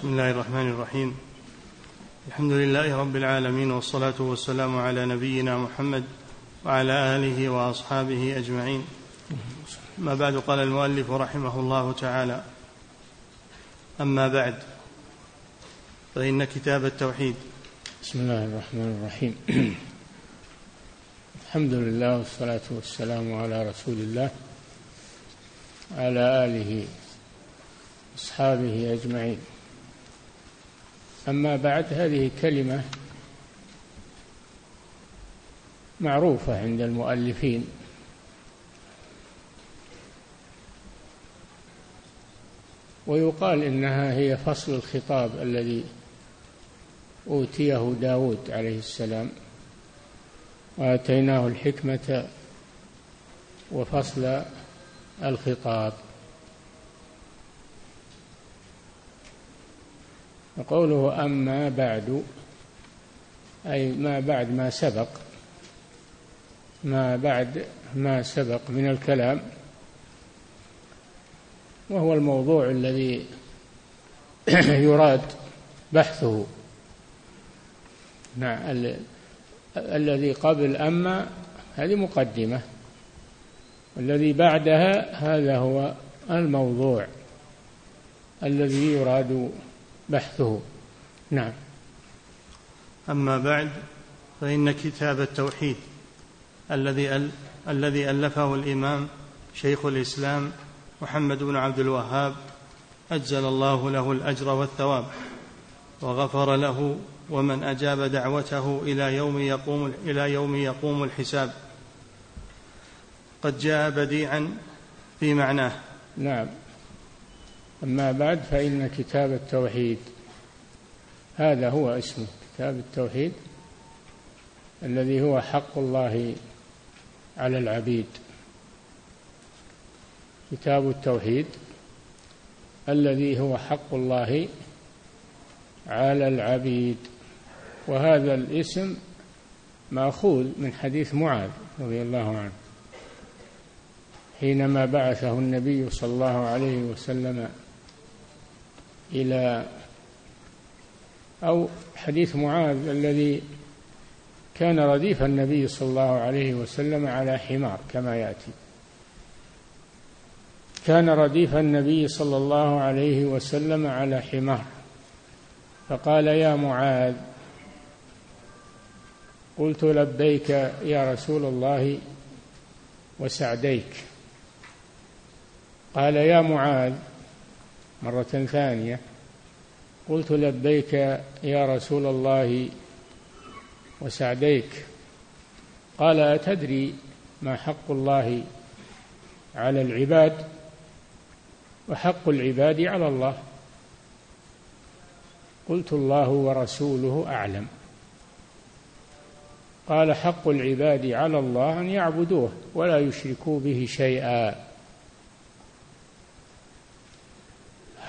بسم الله الرحمن الرحيم. الحمد لله رب العالمين والصلاة والسلام على نبينا محمد وعلى آله وأصحابه أجمعين. ما بعد قال المؤلف رحمه الله تعالى أما بعد فإن كتاب التوحيد. بسم الله الرحمن الرحيم. الحمد لله والصلاة والسلام على رسول الله على آله أصحابه أجمعين. أما بعد هذه كلمة معروفة عند المؤلفين. ويقال إنها هي فصل الخطاب الذي أوتيه داود عليه السلام. وآتيناه الحكمة وفصل الخطاب. وقوله أما بعد أي ما بعد ما سبق ما بعد ما سبق من الكلام وهو الموضوع الذي يراد بحثه. نعم الذي قبل أما هذه مقدمة. الذي بعدها هذا هو الموضوع الذي يراد بحثه. نعم. أما بعد فإن كتاب التوحيد الذي الذي ألفه الإمام شيخ الإسلام محمد بن عبد الوهاب أجزل الله له الأجر والثواب وغفر له ومن أجاب دعوته إلى يوم يقوم إلى يوم يقوم الحساب. قد جاء بديعا في معناه. نعم. أما بعد فإن كتاب التوحيد هذا هو اسمه كتاب التوحيد الذي هو حق الله على العبيد. كتاب التوحيد الذي هو حق الله على العبيد. وهذا الاسم مأخوذ من حديث معاذ رضي الله عنه حينما بعثه النبي صلى الله عليه وسلم إلى أو حديث معاذ الذي كان رديف النبي صلى الله عليه وسلم على حمار كما يأتي. كان رديف النبي صلى الله عليه وسلم على حمار. فقال يا معاذ قلت لبيك يا رسول الله وسعديك. قال يا معاذ مرة ثانية. قلت لبيك يا رسول الله وسعديك. قال أتدري ما حق الله على العباد وحق العباد على الله؟ قلت الله ورسوله أعلم. قال حق العباد على الله أن يعبدوه ولا يشركوا به شيئا.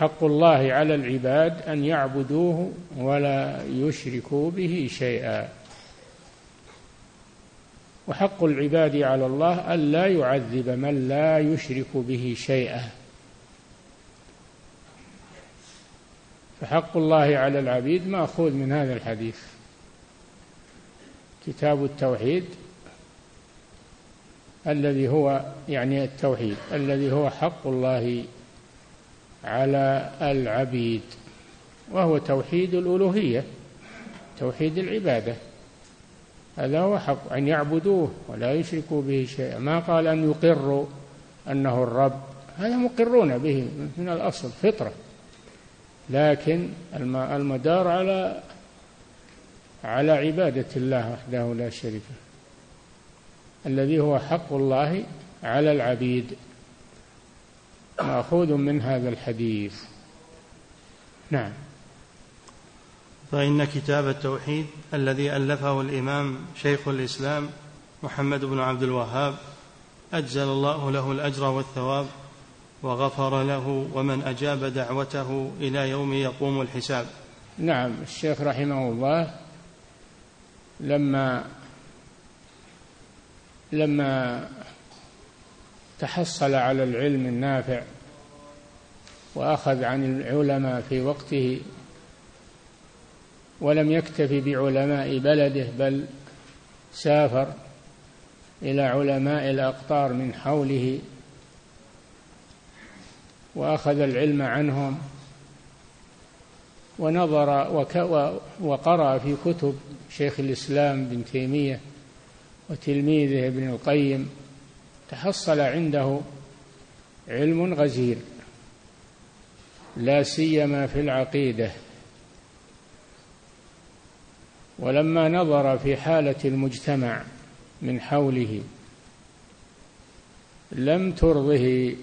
حق الله على العباد أن يعبدوه ولا يشركوا به شيئا. وحق العباد على الله أن لا يعذب من لا يشرك به شيئا. فحق الله على العبيد مأخوذ من هذا الحديث. كتاب التوحيد الذي هو يعني التوحيد الذي هو حق الله على العبيد وهو توحيد الألوهية توحيد العبادة. هذا هو حق أن يعبدوه ولا يشركوا به شيئا. ما قال أن يقروا أنه الرب هذا مقرون به من الأصل فطرة. لكن المدار على على عبادة الله وحده لا شريك له الذي هو حق الله على العبيد. مأخوذ من هذا الحديث. نعم. فإن كتاب التوحيد الذي ألفه الإمام شيخ الإسلام محمد بن عبد الوهاب أجزل الله له الأجر والثواب وغفر له ومن أجاب دعوته إلى يوم يقوم الحساب. نعم الشيخ رحمه الله لما لما تحصل على العلم النافع وأخذ عن العلماء في وقته ولم يكتف بعلماء بلده بل سافر إلى علماء الأقطار من حوله وأخذ العلم عنهم ونظر وقرأ في كتب شيخ الإسلام بن تيمية وتلميذه ابن القيم تحصل عنده علم غزير لا سيما في العقيدة. ولما نظر في حالة المجتمع من حوله لم ترضه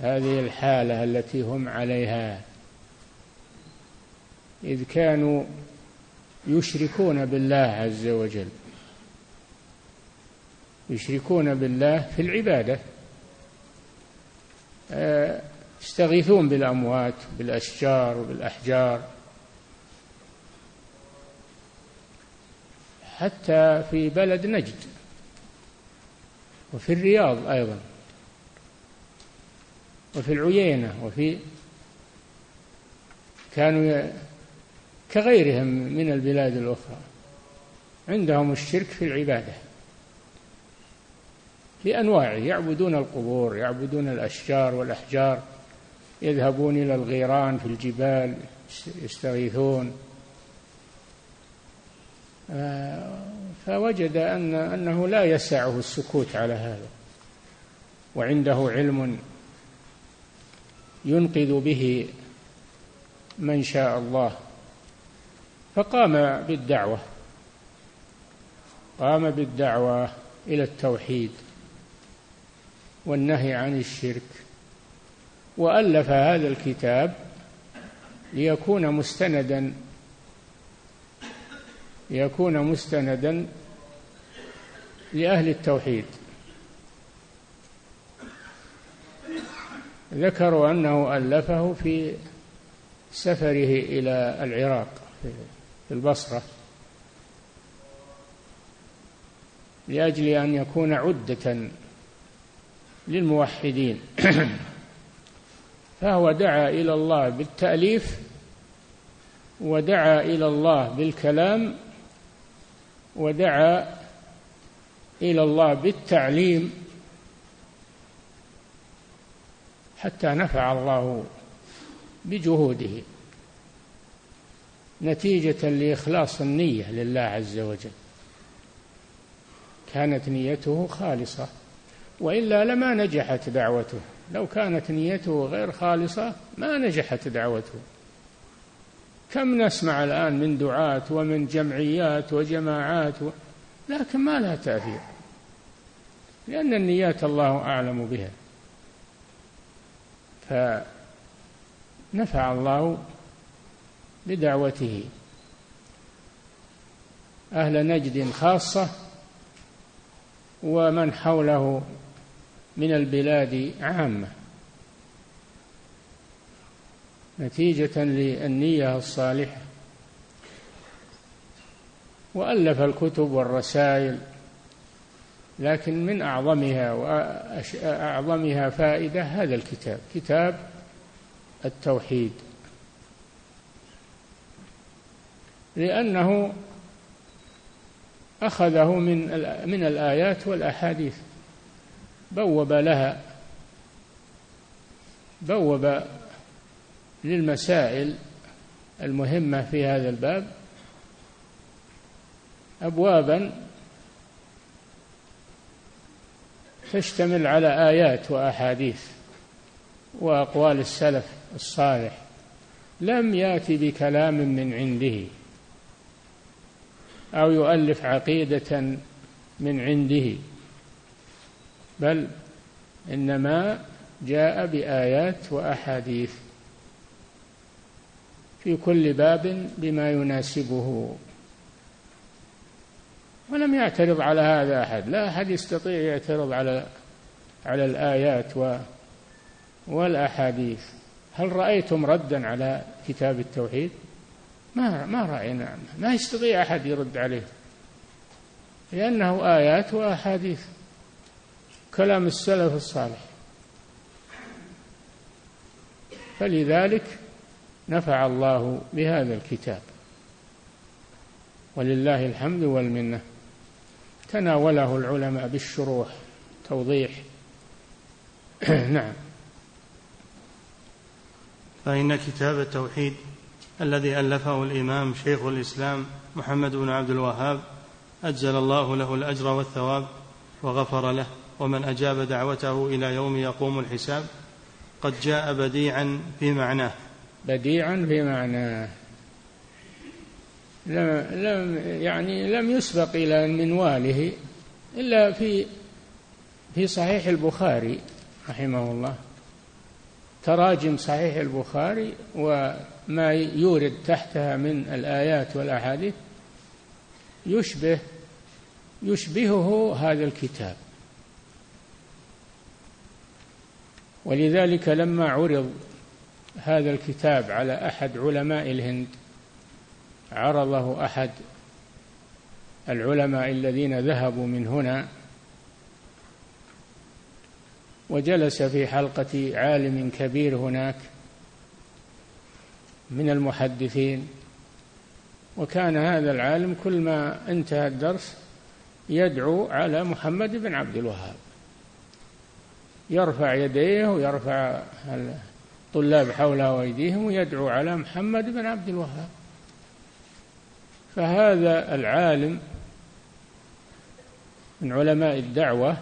هذه الحالة التي هم عليها إذ كانوا يشركون بالله عز وجل. يشركون بالله في العبادة. آه، يستغيثون بالأموات بالأشجار وبالأحجار. حتى في بلد نجد. وفي الرياض أيضا. وفي العيينة وفي كانوا كغيرهم من البلاد الأخرى. عندهم الشرك في العبادة. بأنواعه يعبدون القبور يعبدون الأشجار والأحجار يذهبون إلى الغيران في الجبال يستغيثون. آه، فوجد أن أنه لا يسعه السكوت على هذا. وعنده علم ينقذ به من شاء الله. فقام بالدعوة قام بالدعوة إلى التوحيد. والنهي عن الشرك. وألف هذا الكتاب ليكون مستندا ليكون مستندا لأهل التوحيد. ذكروا أنه ألفه في سفره إلى العراق في البصرة لأجل أن يكون عدة للموحدين. فهو دعا إلى الله بالتأليف ودعا إلى الله بالكلام ودعا إلى الله بالتعليم حتى نفع الله بجهوده. نتيجة لإخلاص النية لله عز وجل. كانت نيته خالصة. وإلا لما نجحت دعوته. لو كانت نيته غير خالصة ما نجحت دعوته. كم نسمع الآن من دعاة ومن جمعيات وجماعات و... لكن ما لها تأثير. لأن النيات الله أعلم بها. فنفع الله بدعوته. أهل نجد خاصة ومن حوله من البلاد عامة. نتيجة للنية الصالحة. وألف الكتب والرسائل لكن من أعظمها وأعظمها فائدة هذا الكتاب كتاب التوحيد. لأنه أخذه من من الآيات والأحاديث. بوب لها بوب للمسائل المهمة في هذا الباب أبوابا تشتمل على آيات وأحاديث وأقوال السلف الصالح. لم يأتي بكلام من عنده أو يؤلف عقيدة من عنده. بل إنما جاء بآيات وأحاديث في كل باب بما يناسبه. ولم يعترض على هذا أحد لا أحد يستطيع يعترض على على الآيات و والأحاديث. هل رأيتم ردا على كتاب التوحيد؟ ما ما رأينا ما يستطيع أحد يرد عليه لأنه آيات وأحاديث. كلام السلف الصالح. فلذلك نفع الله بهذا الكتاب. ولله الحمد والمنة. تناوله العلماء بالشروح توضيح. نعم. فإن كتاب التوحيد الذي ألفه الإمام شيخ الإسلام محمد بن عبد الوهاب أجزل الله له الأجر والثواب وغفر له. ومن أجاب دعوته إلى يوم يقوم الحساب قد جاء بديعا في معناه. بديعا في معناه. لم, لم يعني لم يسبق إلى منواله إلا في في صحيح البخاري رحمه الله. تراجم صحيح البخاري وما يورد تحتها من الآيات والأحاديث يشبه يشبهه هذا الكتاب. ولذلك لما عرض هذا الكتاب على أحد علماء الهند عرضه أحد العلماء الذين ذهبوا من هنا وجلس في حلقة عالم كبير هناك من المحدثين وكان هذا العالم كل ما انتهى الدرس يدعو على محمد بن عبد الوهاب. يرفع يديه ويرفع الطلاب حوله وأيديهم ويدعو على محمد بن عبد الوهاب. فهذا العالم من علماء الدعوة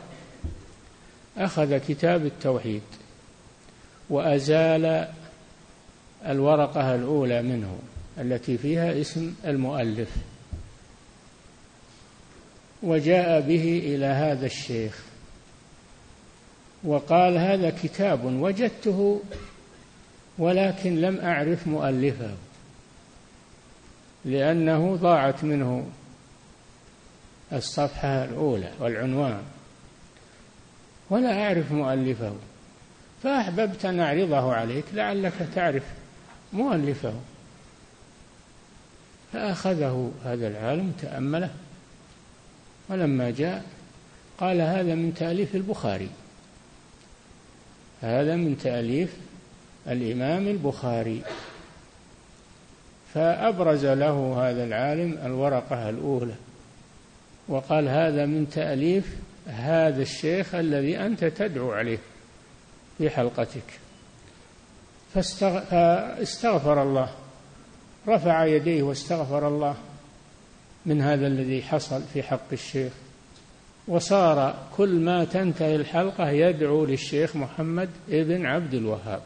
أخذ كتاب التوحيد وأزال الورقة الأولى منه التي فيها اسم المؤلف وجاء به إلى هذا الشيخ. وقال هذا كتاب وجدته ولكن لم أعرف مؤلفه لأنه ضاعت منه الصفحة الأولى والعنوان. ولا أعرف مؤلفه. فأحببت أن أعرضه عليك لعلك تعرف مؤلفه. فأخذه هذا العالم تأمله. ولما جاء قال هذا من تأليف البخاري. هذا من تأليف الإمام البخاري. فأبرز له هذا العالم الورقة الأولى وقال هذا من تأليف هذا الشيخ الذي أنت تدعو عليه في حلقتك. فاستغفر الله رفع يديه واستغفر الله من هذا الذي حصل في حق الشيخ. وصار كل ما تنتهي الحلقة يدعو للشيخ محمد ابن عبد الوهاب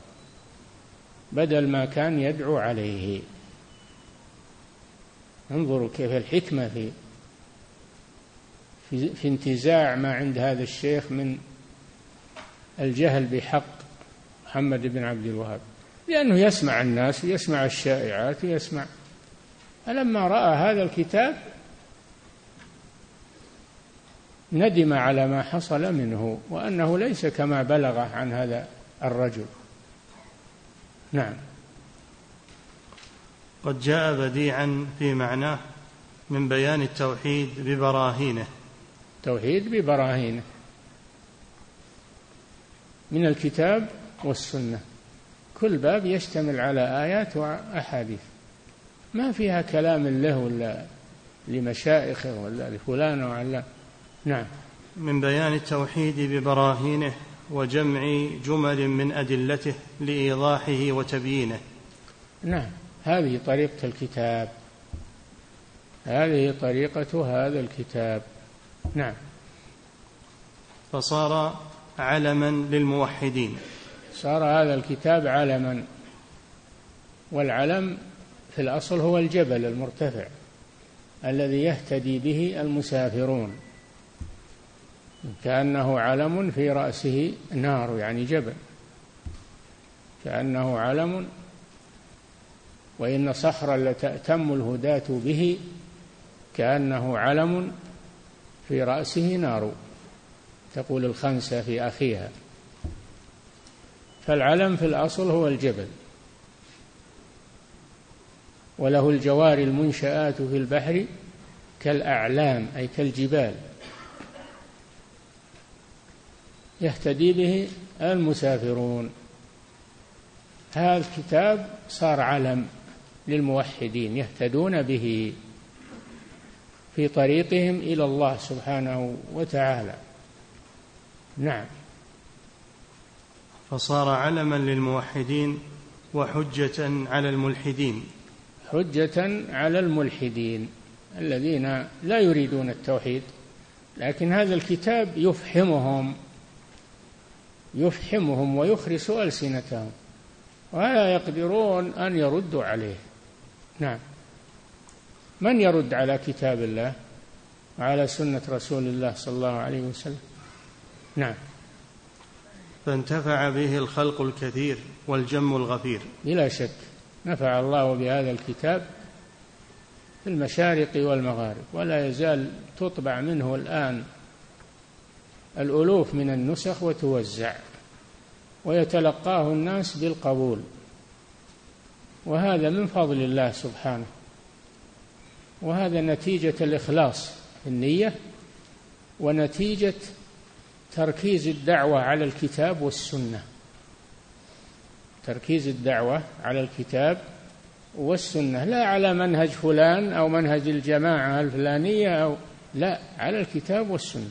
بدل ما كان يدعو عليه. انظروا كيف الحكمة في في, انتزاع ما عند هذا الشيخ من الجهل بحق محمد بن عبد الوهاب. لأنه يسمع الناس ويسمع الشائعات ويسمع فلما رأى هذا الكتاب ندم على ما حصل منه وأنه ليس كما بلغ عن هذا الرجل. نعم. قد جاء بديعا في معناه من بيان التوحيد ببراهينه. توحيد ببراهينه. من الكتاب والسنة. كل باب يشتمل على آيات وأحاديث. ما فيها كلام له ولا لمشائخه ولا لفلان ولا نعم. من بيان التوحيد ببراهينه وجمع جمل من أدلته لإيضاحه وتبيينه. نعم. هذه طريقة الكتاب. هذه طريقة هذا الكتاب. نعم. فصار علما للموحدين. صار هذا الكتاب علما. والعلم في الأصل هو الجبل المرتفع الذي يهتدي به المسافرون. كأنه علم في رأسه نار يعني جبل. كأنه علم وإن صخرا لتأتم الهداة به كأنه علم في رأسه نار تقول الخنسة في أخيها. فالعلم في الأصل هو الجبل. وله الجوار المنشآت في البحر كالأعلام أي كالجبال. يهتدي به المسافرون. هذا الكتاب صار علم للموحدين يهتدون به في طريقهم إلى الله سبحانه وتعالى. نعم. فصار علما للموحدين وحجة على الملحدين. حجة على الملحدين الذين لا يريدون التوحيد لكن هذا الكتاب يفحمهم يفحمهم ويخرس ألسنتهم ولا يقدرون أن يردوا عليه. نعم. من يرد على كتاب الله؟ وعلى سنة رسول الله صلى الله عليه وسلم. نعم. فانتفع به الخلق الكثير والجم الغفير. بلا شك. نفع الله بهذا الكتاب في المشارق والمغارب ولا يزال تطبع منه الآن الألوف من النسخ وتوزع ويتلقاه الناس بالقبول. وهذا من فضل الله سبحانه. وهذا نتيجة الإخلاص في النية ونتيجة تركيز الدعوة على الكتاب والسنة. تركيز الدعوة على الكتاب والسنة. لا على منهج فلان أو منهج الجماعة الفلانية أو لا على الكتاب والسنة.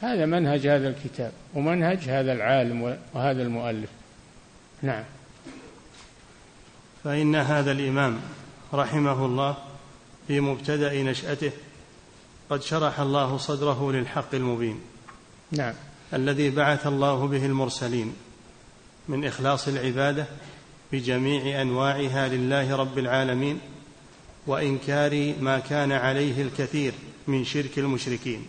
هذا منهج هذا الكتاب ومنهج هذا العالم وهذا المؤلف. نعم. فإن هذا الإمام رحمه الله في مبتدأ نشأته قد شرح الله صدره للحق المبين. نعم. الذي بعث الله به المرسلين من إخلاص العبادة بجميع أنواعها لله رب العالمين وإنكار ما كان عليه الكثير من شرك المشركين.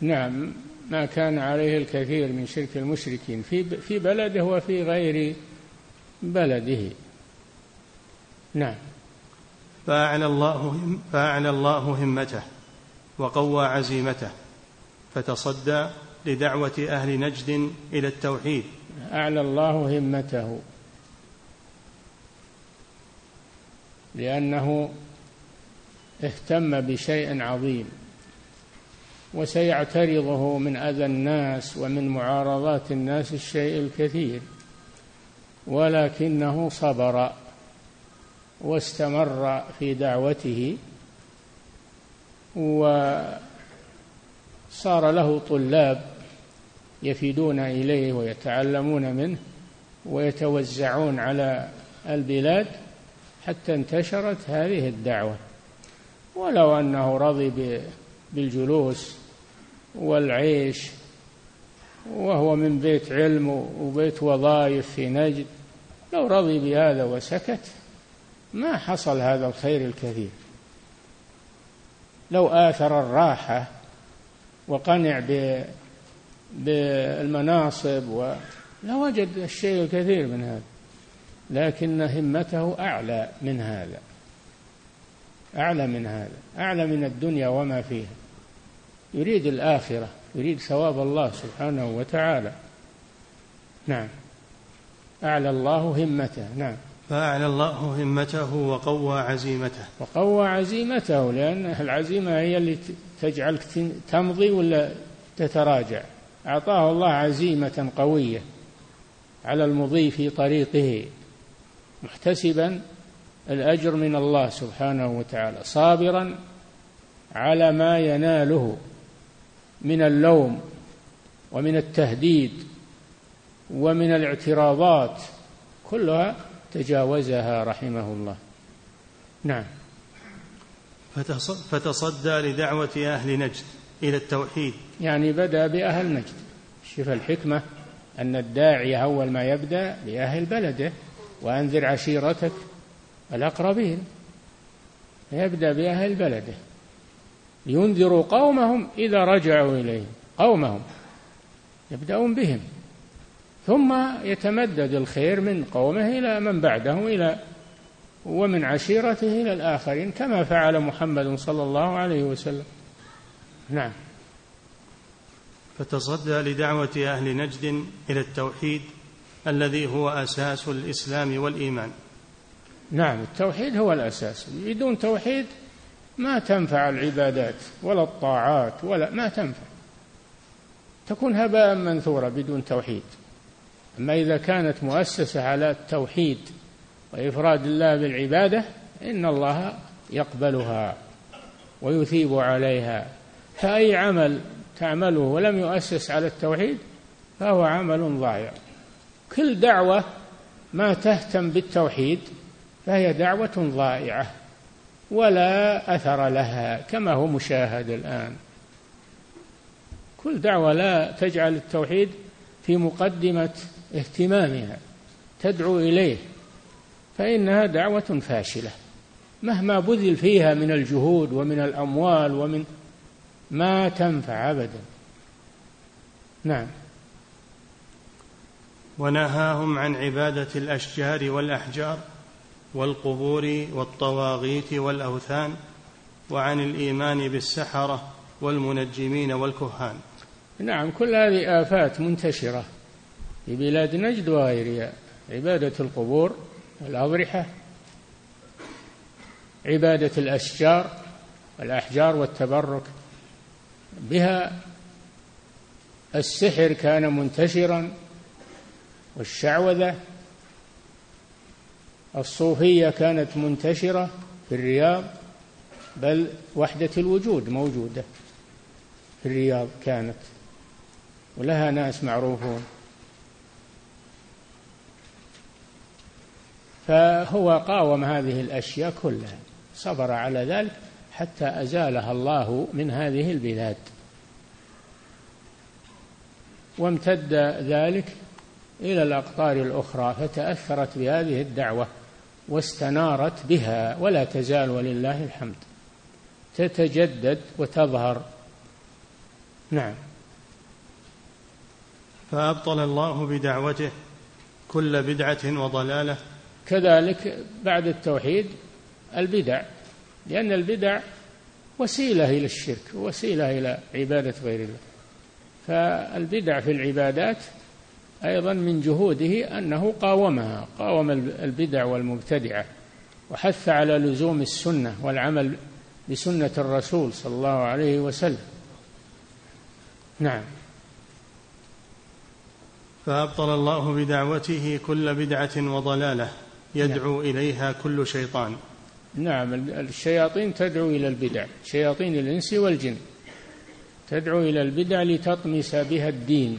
نعم. ما كان عليه الكثير من شرك المشركين. في في بلده وفي غير بلده. نعم. فأعلى الله فأعلى الله همته وقوى عزيمته فتصدى لدعوة أهل نجد إلى التوحيد. أعلى الله همته. لأنه اهتم بشيء عظيم. وسيعترضه من أذى الناس ومن معارضات الناس الشيء الكثير ولكنه صبر واستمر في دعوته وصار له طلاب يفيدون إليه ويتعلمون منه ويتوزعون على البلاد حتى انتشرت هذه الدعوة. ولو أنه رضي بالجلوس والعيش وهو من بيت علم وبيت وظائف في نجد. لو رضي بهذا وسكت ما حصل هذا الخير الكثير. لو آثر الراحة وقنع بالمناصب و لوجد الشيء الكثير من هذا. لكن همته أعلى من هذا. أعلى من هذا. أعلى من الدنيا وما فيها. يريد الآخرة يريد ثواب الله سبحانه وتعالى. نعم. أعلى الله همته نعم. فأعلى الله همته وقوى عزيمته. وقوى عزيمته لأن العزيمة هي اللي تجعلك تمضي ولا تتراجع. أعطاه الله عزيمة قوية على المضي في طريقه محتسبا الأجر من الله سبحانه وتعالى صابرا على ما يناله. من اللوم ومن التهديد ومن الاعتراضات كلها تجاوزها رحمه الله. نعم. فتصدى لدعوة أهل نجد إلى التوحيد. يعني بدأ بأهل نجد. شوف الحكمة أن الداعية أول ما يبدأ بأهل بلده وأنذر عشيرتك الأقربين. يبدأ بأهل بلده. لينذروا قومهم إذا رجعوا إليهم قومهم يبدأون بهم. ثم يتمدد الخير من قومه إلى من بعده إلى ومن عشيرته إلى الآخرين كما فعل محمد صلى الله عليه وسلم. نعم. فتصدى لدعوة أهل نجد إلى التوحيد الذي هو أساس الإسلام والإيمان. نعم التوحيد هو الأساس. بدون توحيد ما تنفع العبادات ولا الطاعات ولا ما تنفع. تكون هباء منثورا بدون توحيد. أما إذا كانت مؤسسة على التوحيد وإفراد الله بالعبادة إن الله يقبلها ويثيب عليها. فأي عمل تعمله ولم يؤسس على التوحيد فهو عمل ضائع. كل دعوة ما تهتم بالتوحيد فهي دعوة ضائعة. ولا أثر لها كما هو مشاهد الآن. كل دعوة لا تجعل التوحيد في مقدمة اهتمامها تدعو إليه فإنها دعوة فاشلة. مهما بذل فيها من الجهود ومن الأموال ومن ما تنفع أبدا. نعم. ونهاهم عن عبادة الأشجار والأحجار. والقبور والطواغيت والأوثان وعن الإيمان بالسحرة والمنجمين والكهان. نعم كل هذه آفات منتشرة في بلاد نجد وغيرها. عبادة القبور والأضرحة عبادة الأشجار والأحجار والتبرك بها السحر كان منتشرا والشعوذة الصوفية كانت منتشرة في الرياض بل وحدة الوجود موجودة في الرياض كانت ولها ناس معروفون. فهو قاوم هذه الأشياء كلها صبر على ذلك حتى أزالها الله من هذه البلاد. وامتد ذلك إلى الأقطار الأخرى فتأثرت بهذه الدعوة. واستنارت بها ولا تزال ولله الحمد. تتجدد وتظهر. نعم. فأبطل الله بدعوته كل بدعة وضلالة. كذلك بعد التوحيد البدع لأن البدع وسيلة إلى الشرك وسيلة إلى عبادة غير الله. فالبدع في العبادات أيضا من جهوده أنه قاومها قاوم البدع والمبتدعة وحث على لزوم السنة والعمل بسنة الرسول صلى الله عليه وسلم. نعم. فأبطل الله بدعوته كل بدعة وضلالة يدعو نعم. إليها كل شيطان. نعم الشياطين تدعو إلى البدع شياطين الإنس والجن تدعو إلى البدع لتطمس بها الدين.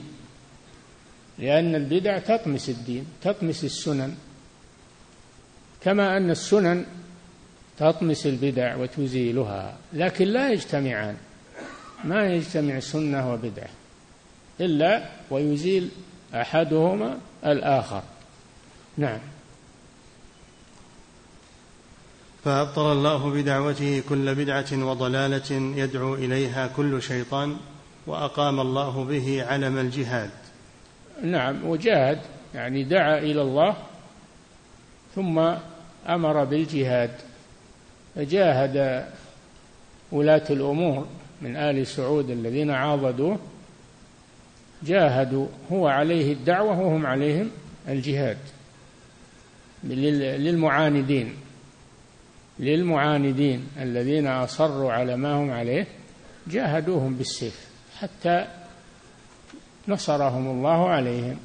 لأن البدع تطمس الدين تطمس السنن. كما أن السنن تطمس البدع وتزيلها لكن لا يجتمعان. ما يجتمع سنة وبدعة إلا ويزيل أحدهما الآخر. نعم. فأبطل الله بدعوته كل بدعة وضلالة يدعو إليها كل شيطان وأقام الله به علم الجهاد. نعم وجاهد يعني دعا إلى الله ثم أمر بالجهاد. فجاهد ولاة الأمور من آل سعود الذين عاضدوه. جاهدوا هو عليه الدعوة وهم عليهم الجهاد. للمعاندين للمعاندين الذين أصروا على ما هم عليه جاهدوهم بالسيف. حتى نصرهم الله عليهم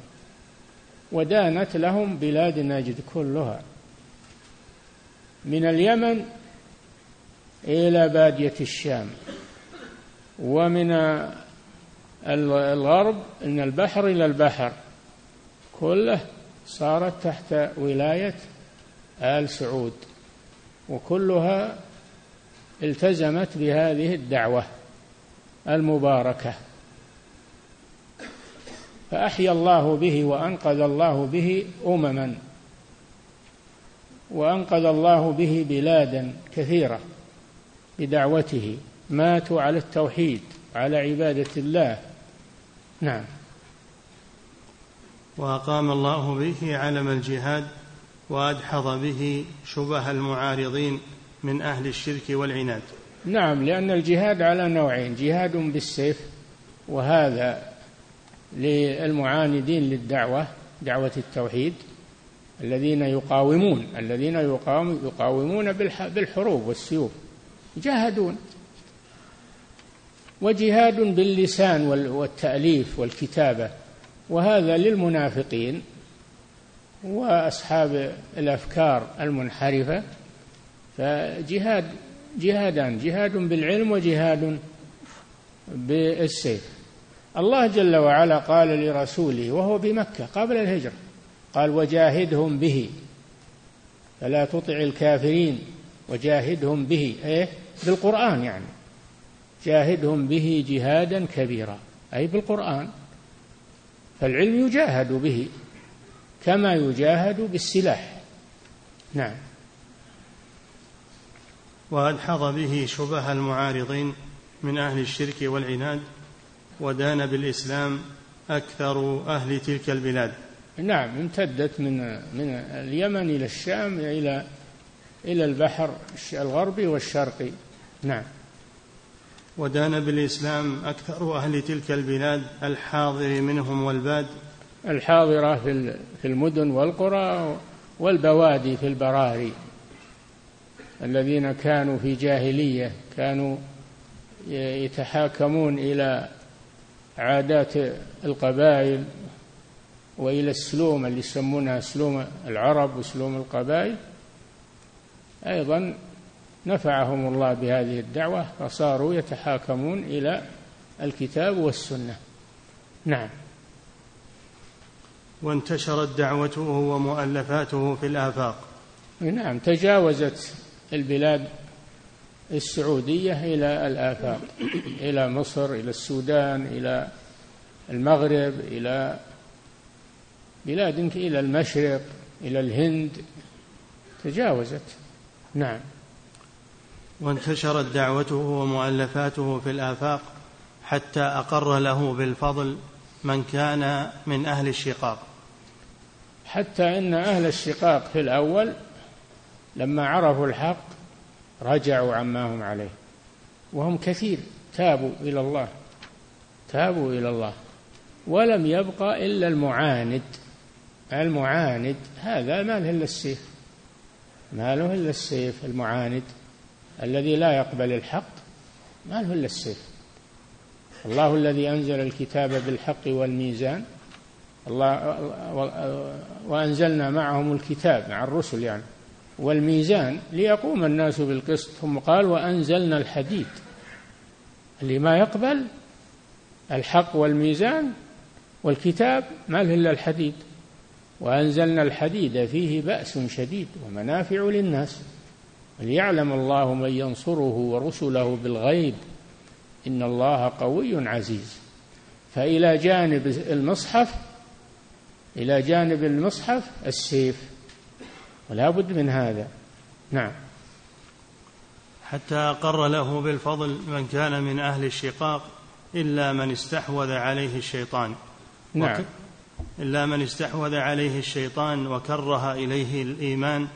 ودانت لهم بلاد نجد كلها. من اليمن إلى بادية الشام ومن الغرب من البحر إلى البحر كله صارت تحت ولاية آل سعود وكلها التزمت بهذه الدعوة المباركة. فأحيا الله به وأنقذ الله به أمما. وأنقذ الله به بلادا كثيرة بدعوته. ماتوا على التوحيد على عبادة الله. نعم. وأقام الله به علم الجهاد وأدحض به شبه المعارضين من أهل الشرك والعناد. نعم لأن الجهاد على نوعين جهاد بالسيف وهذا للمعاندين للدعوة دعوة التوحيد الذين يقاومون الذين يقاوم يقاومون بالحروب والسيوف. يجاهدون وجهاد باللسان والتأليف والكتابة. وهذا للمنافقين وأصحاب الأفكار المنحرفة. فجهاد جهادان جهاد بالعلم وجهاد بالسيف. الله جل وعلا قال لرسوله وهو بمكة قبل الهجرة قال وجاهدهم به. فلا تطع الكافرين وجاهدهم به إيه؟ بالقرآن يعني. جاهدهم به جهادا كبيرا أي بالقرآن. فالعلم يجاهد به كما يجاهد بالسلاح. نعم. وأدحض به شبه المعارضين من أهل الشرك والعناد ودان بالإسلام أكثر أهل تلك البلاد. نعم امتدت من من اليمن إلى الشام إلى إلى البحر الغربي والشرقي. نعم. ودان بالإسلام أكثر أهل تلك البلاد الحاضر منهم والباد. الحاضرة في في المدن والقرى والبوادي في البراري. الذين كانوا في جاهلية كانوا يتحاكمون إلى عادات القبائل وإلى السلوم اللي يسمونها سلوم العرب وسلوم القبائل أيضا نفعهم الله بهذه الدعوة فصاروا يتحاكمون إلى الكتاب والسنة. نعم. وانتشرت دعوته ومؤلفاته في الآفاق. نعم تجاوزت البلاد السعودية إلى الآفاق إلى مصر إلى السودان إلى المغرب إلى بلاد إلى المشرق إلى الهند. تجاوزت. نعم. وانتشرت دعوته ومؤلفاته في الآفاق حتى أقر له بالفضل من كان من أهل الشقاق. حتى إن أهل الشقاق في الأول لما عرفوا الحق رجعوا عما هم عليه. وهم كثير. تابوا إلى الله. تابوا إلى الله. ولم يبق إلا المعاند. المعاند هذا ما له إلا السيف. ما له إلا السيف المعاند. الذي لا يقبل الحق ما له إلا السيف. الله الذي أنزل الكتاب بالحق والميزان. الله وأنزلنا معهم الكتاب مع الرسل يعني. والميزان ليقوم الناس بالقسط. ثم قال وأنزلنا الحديد. اللي ما يقبل الحق والميزان والكتاب ما له إلا الحديد. وأنزلنا الحديد فيه بأس شديد ومنافع للناس. وليعلم الله من ينصره ورسله بالغيب. إن الله قوي عزيز. فإلى جانب المصحف إلى جانب المصحف السيف. ولا بد من هذا. نعم. حتى أقر له بالفضل من كان من أهل الشقاق إلا من استحوذ عليه الشيطان. نعم. إلا من استحوذ عليه الشيطان وكره إليه الإيمان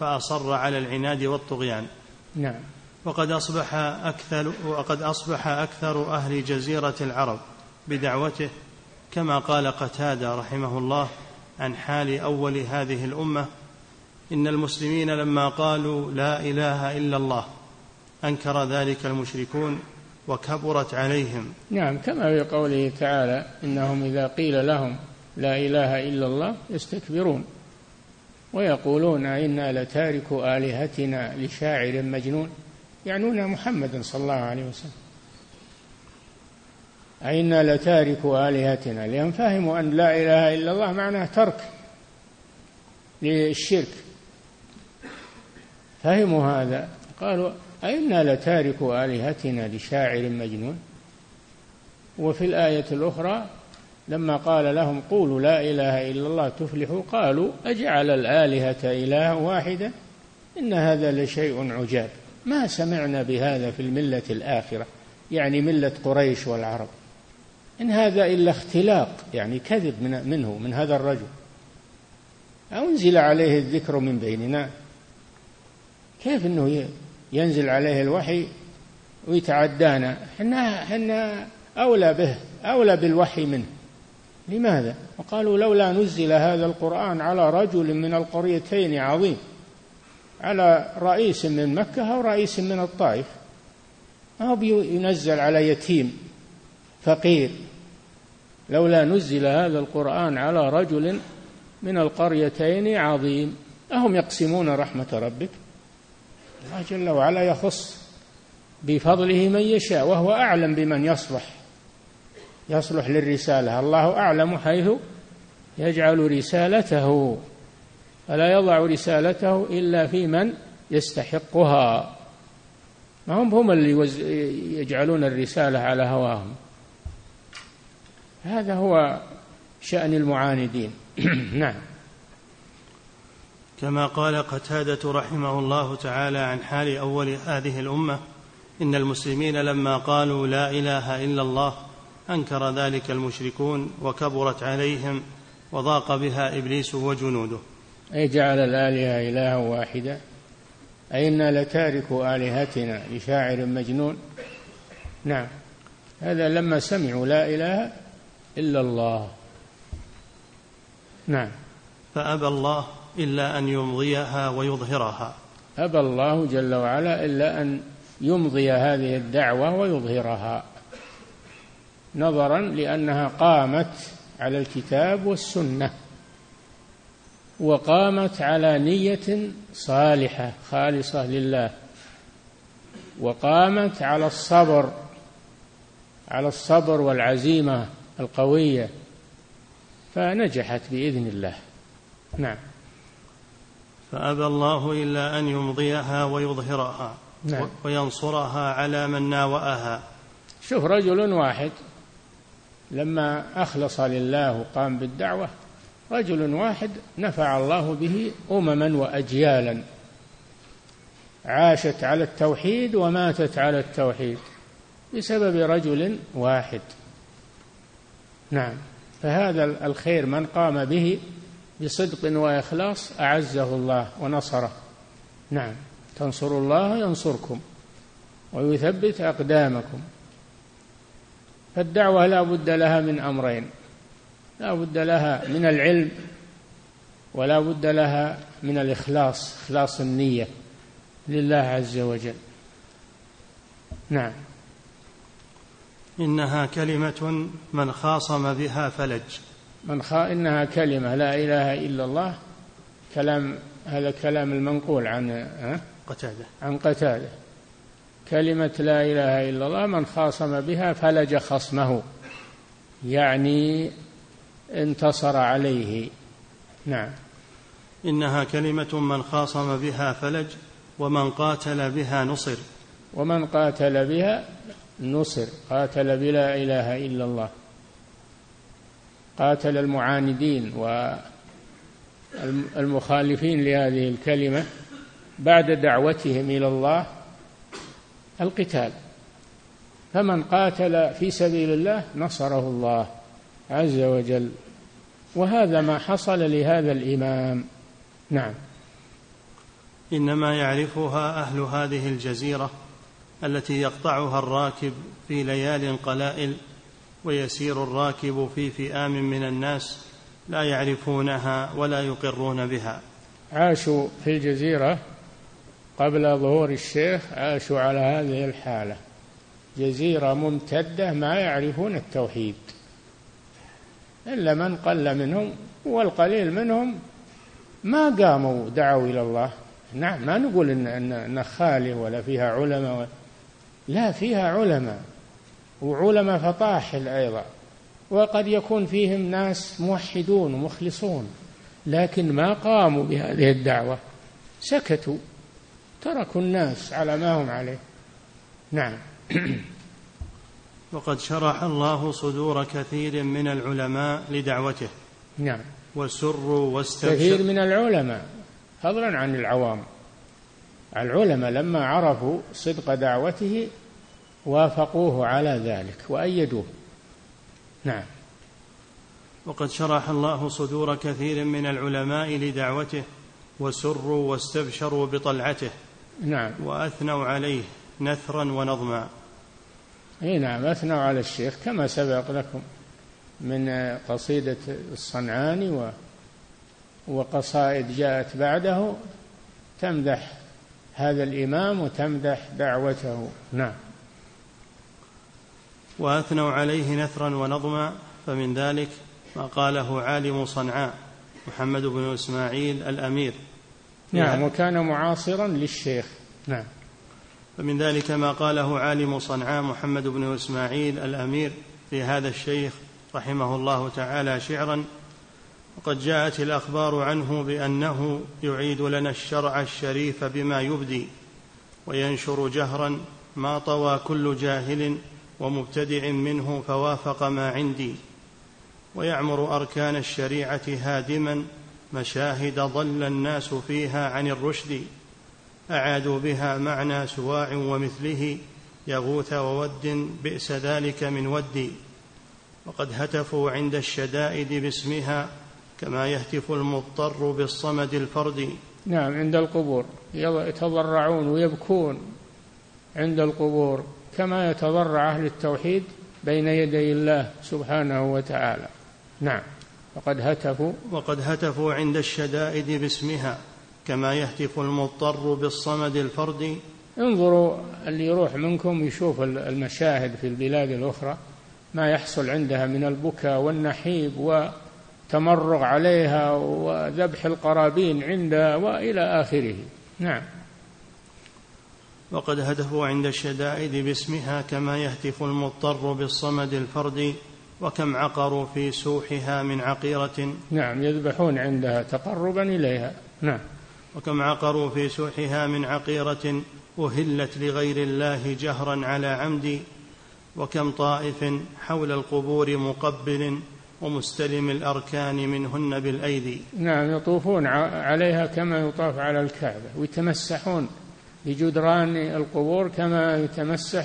فأصر على العناد والطغيان. نعم. وقد أصبح أكثر وقد أصبح أكثر أهل جزيرة العرب بدعوته كما قال قتادة رحمه الله عن حال أول هذه الأمة إن المسلمين لما قالوا لا إله إلا الله أنكر ذلك المشركون وكبرت عليهم. نعم كما في قوله تعالى إنهم إذا قيل لهم لا إله إلا الله يستكبرون ويقولون إنا لتاركوا آلهتنا لشاعر مجنون يعنون محمدا صلى الله عليه وسلم. أئنا لتاركوا آلهتنا لأن فهموا أن لا إله إلا الله معناه ترك للشرك. فهموا هذا. قالوا أئنا لتاركوا آلهتنا لشاعر مجنون؟ وفي الآية الأخرى لما قال لهم قولوا لا إله إلا الله تفلحوا قالوا أجعل الآلهة إله واحدة؟ إن هذا لشيء عجاب. ما سمعنا بهذا في الملة الآخرة يعني ملة قريش والعرب. إن هذا إلا اختلاق يعني كذب من منه من هذا الرجل. أنزل عليه الذكر من بيننا؟ كيف أنه ينزل عليه الوحي ويتعدانا؟ إحنا إحنا أولى به أولى بالوحي منه. لماذا؟ وقالوا لولا نزل هذا القرآن على رجل من القريتين عظيم على رئيس من مكة أو رئيس من الطائف. ما هو ينزل على يتيم فقير؟ لولا نزل هذا القرآن على رجل من القريتين عظيم أهم يقسمون رحمة ربك؟ الله جل وعلا يخص بفضله من يشاء وهو أعلم بمن يصلح. يصلح للرسالة. الله أعلم حيث يجعل رسالته. فلا يضع رسالته إلا في من يستحقها. ما هم هم اللي يجعلون الرسالة على هواهم. هذا هو شأن المعاندين. نعم. كما قال قتادة رحمه الله تعالى عن حال أول هذه الأمة إن المسلمين لما قالوا لا إله إلا الله أنكر ذلك المشركون وكبرت عليهم وضاق بها إبليس وجنوده. أي جعل الآلهة إلها واحدا أي إنا لتاركوا آلهتنا لشاعر مجنون؟ نعم. هذا لما سمعوا لا إله إلا الله. نعم. فأبى الله إلا أن يمضيها ويظهرها. أبى الله جل وعلا إلا أن يمضي هذه الدعوة ويظهرها. نظرا لأنها قامت على الكتاب والسنة. وقامت على نية صالحة خالصة لله. وقامت على الصبر على الصبر والعزيمة القوية. فنجحت بإذن الله. نعم. فأبى الله إلا أن يمضيها ويظهرها نعم. وينصرها على من ناوأها. شوف رجل واحد لما أخلص لله وقام بالدعوة رجل واحد نفع الله به أمما وأجيالا. عاشت على التوحيد وماتت على التوحيد بسبب رجل واحد. نعم. فهذا الخير من قام به بصدق وإخلاص أعزه الله ونصره. نعم. تنصروا الله ينصركم ويثبت أقدامكم. فالدعوة لا بد لها من أمرين. لا بد لها من العلم ولا بد لها من الإخلاص إخلاص النية لله عز وجل. نعم. إنها كلمة من خاصم بها فلج. من خا إنها كلمة لا إله إلا الله كلام هذا كلام المنقول عن قتادة. عن قتادة. كلمة لا إله إلا الله من خاصم بها فلج خصمه يعني انتصر عليه. نعم. إنها كلمة من خاصم بها فلج ومن قاتل بها نصر. ومن قاتل بها نصر قاتل بلا إله إلا الله. قاتل المعاندين والمخالفين لهذه الكلمة بعد دعوتهم إلى الله القتال. فمن قاتل في سبيل الله نصره الله عز وجل. وهذا ما حصل لهذا الإمام. نعم. إنما يعرفها أهل هذه الجزيرة التي يقطعها الراكب في ليال قلائل ويسير الراكب في فئام من الناس لا يعرفونها ولا يقرون بها. عاشوا في الجزيرة قبل ظهور الشيخ عاشوا على هذه الحالة. جزيرة ممتدة ما يعرفون التوحيد. إلا من قل منهم والقليل منهم ما قاموا دعوا إلى الله. نعم ما نقول ان ان خاله ولا فيها علماء. لا فيها علماء. وعلماء فطاحل أيضا. وقد يكون فيهم ناس موحدون ومخلصون لكن ما قاموا بهذه الدعوة. سكتوا تركوا الناس على ما هم عليه. نعم. وقد شرح الله صدور كثير من العلماء لدعوته. نعم. وسروا واستبشروا. كثير من العلماء فضلا عن العوام. العلماء لما عرفوا صدق دعوته وافقوه على ذلك وأيدوه. نعم. وقد شرح الله صدور كثير من العلماء لدعوته وسروا واستبشروا بطلعته. نعم. وأثنوا عليه نثرا ونظما. إي نعم أثنوا على الشيخ كما سبق لكم من قصيدة الصنعاني و وقصائد جاءت بعده تمدح هذا الإمام وتمدح دعوته. نعم. وأثنوا عليه نثرا ونظما فمن ذلك ما قاله عالم صنعاء محمد بن إسماعيل الأمير. نعم وكان معاصرا للشيخ. نعم. فمن ذلك ما قاله عالم صنعاء محمد بن إسماعيل الأمير في هذا الشيخ رحمه الله تعالى شعرا. وقد جاءت الأخبار عنه بأنه يعيد لنا الشرع الشريف بما يبدي وينشر جهرا ما طوى كل جاهل ومبتدع منه فوافق ما عندي ويعمر أركان الشريعة هادما مشاهد ضل الناس فيها عن الرشد اعادوا بها معنى سواع ومثله يغوث وود بئس ذلك من ودي وقد هتفوا عند الشدائد باسمها كما يهتف المضطر بالصمد الفرد. نعم عند القبور. يتضرعون ويبكون عند القبور. كما يتضرع أهل التوحيد بين يدي الله سبحانه وتعالى. نعم. وقد هتفوا. وقد هتفوا عند الشدائد باسمها كما يهتف المضطر بالصمد الفردي انظروا اللي يروح منكم يشوف المشاهد في البلاد الأخرى ما يحصل عندها من البكاء والنحيب وتمرغ عليها وذبح القرابين عندها وإلى آخره. نعم. وقد هتفوا عند الشدائد باسمها كما يهتف المضطر بالصمد الفردي وكم عقروا في سوحها من عقيرة. نعم يذبحون عندها تقربا إليها. نعم. وكم عقروا في سوحها من عقيرة أهلت لغير الله جهرا على عمد. وكم طائف حول القبور مقبل ومستلم الأركان منهن بالأيدي. نعم يطوفون عليها كما يطاف على الكعبة ويتمسحون بجدران القبور كما يتمسح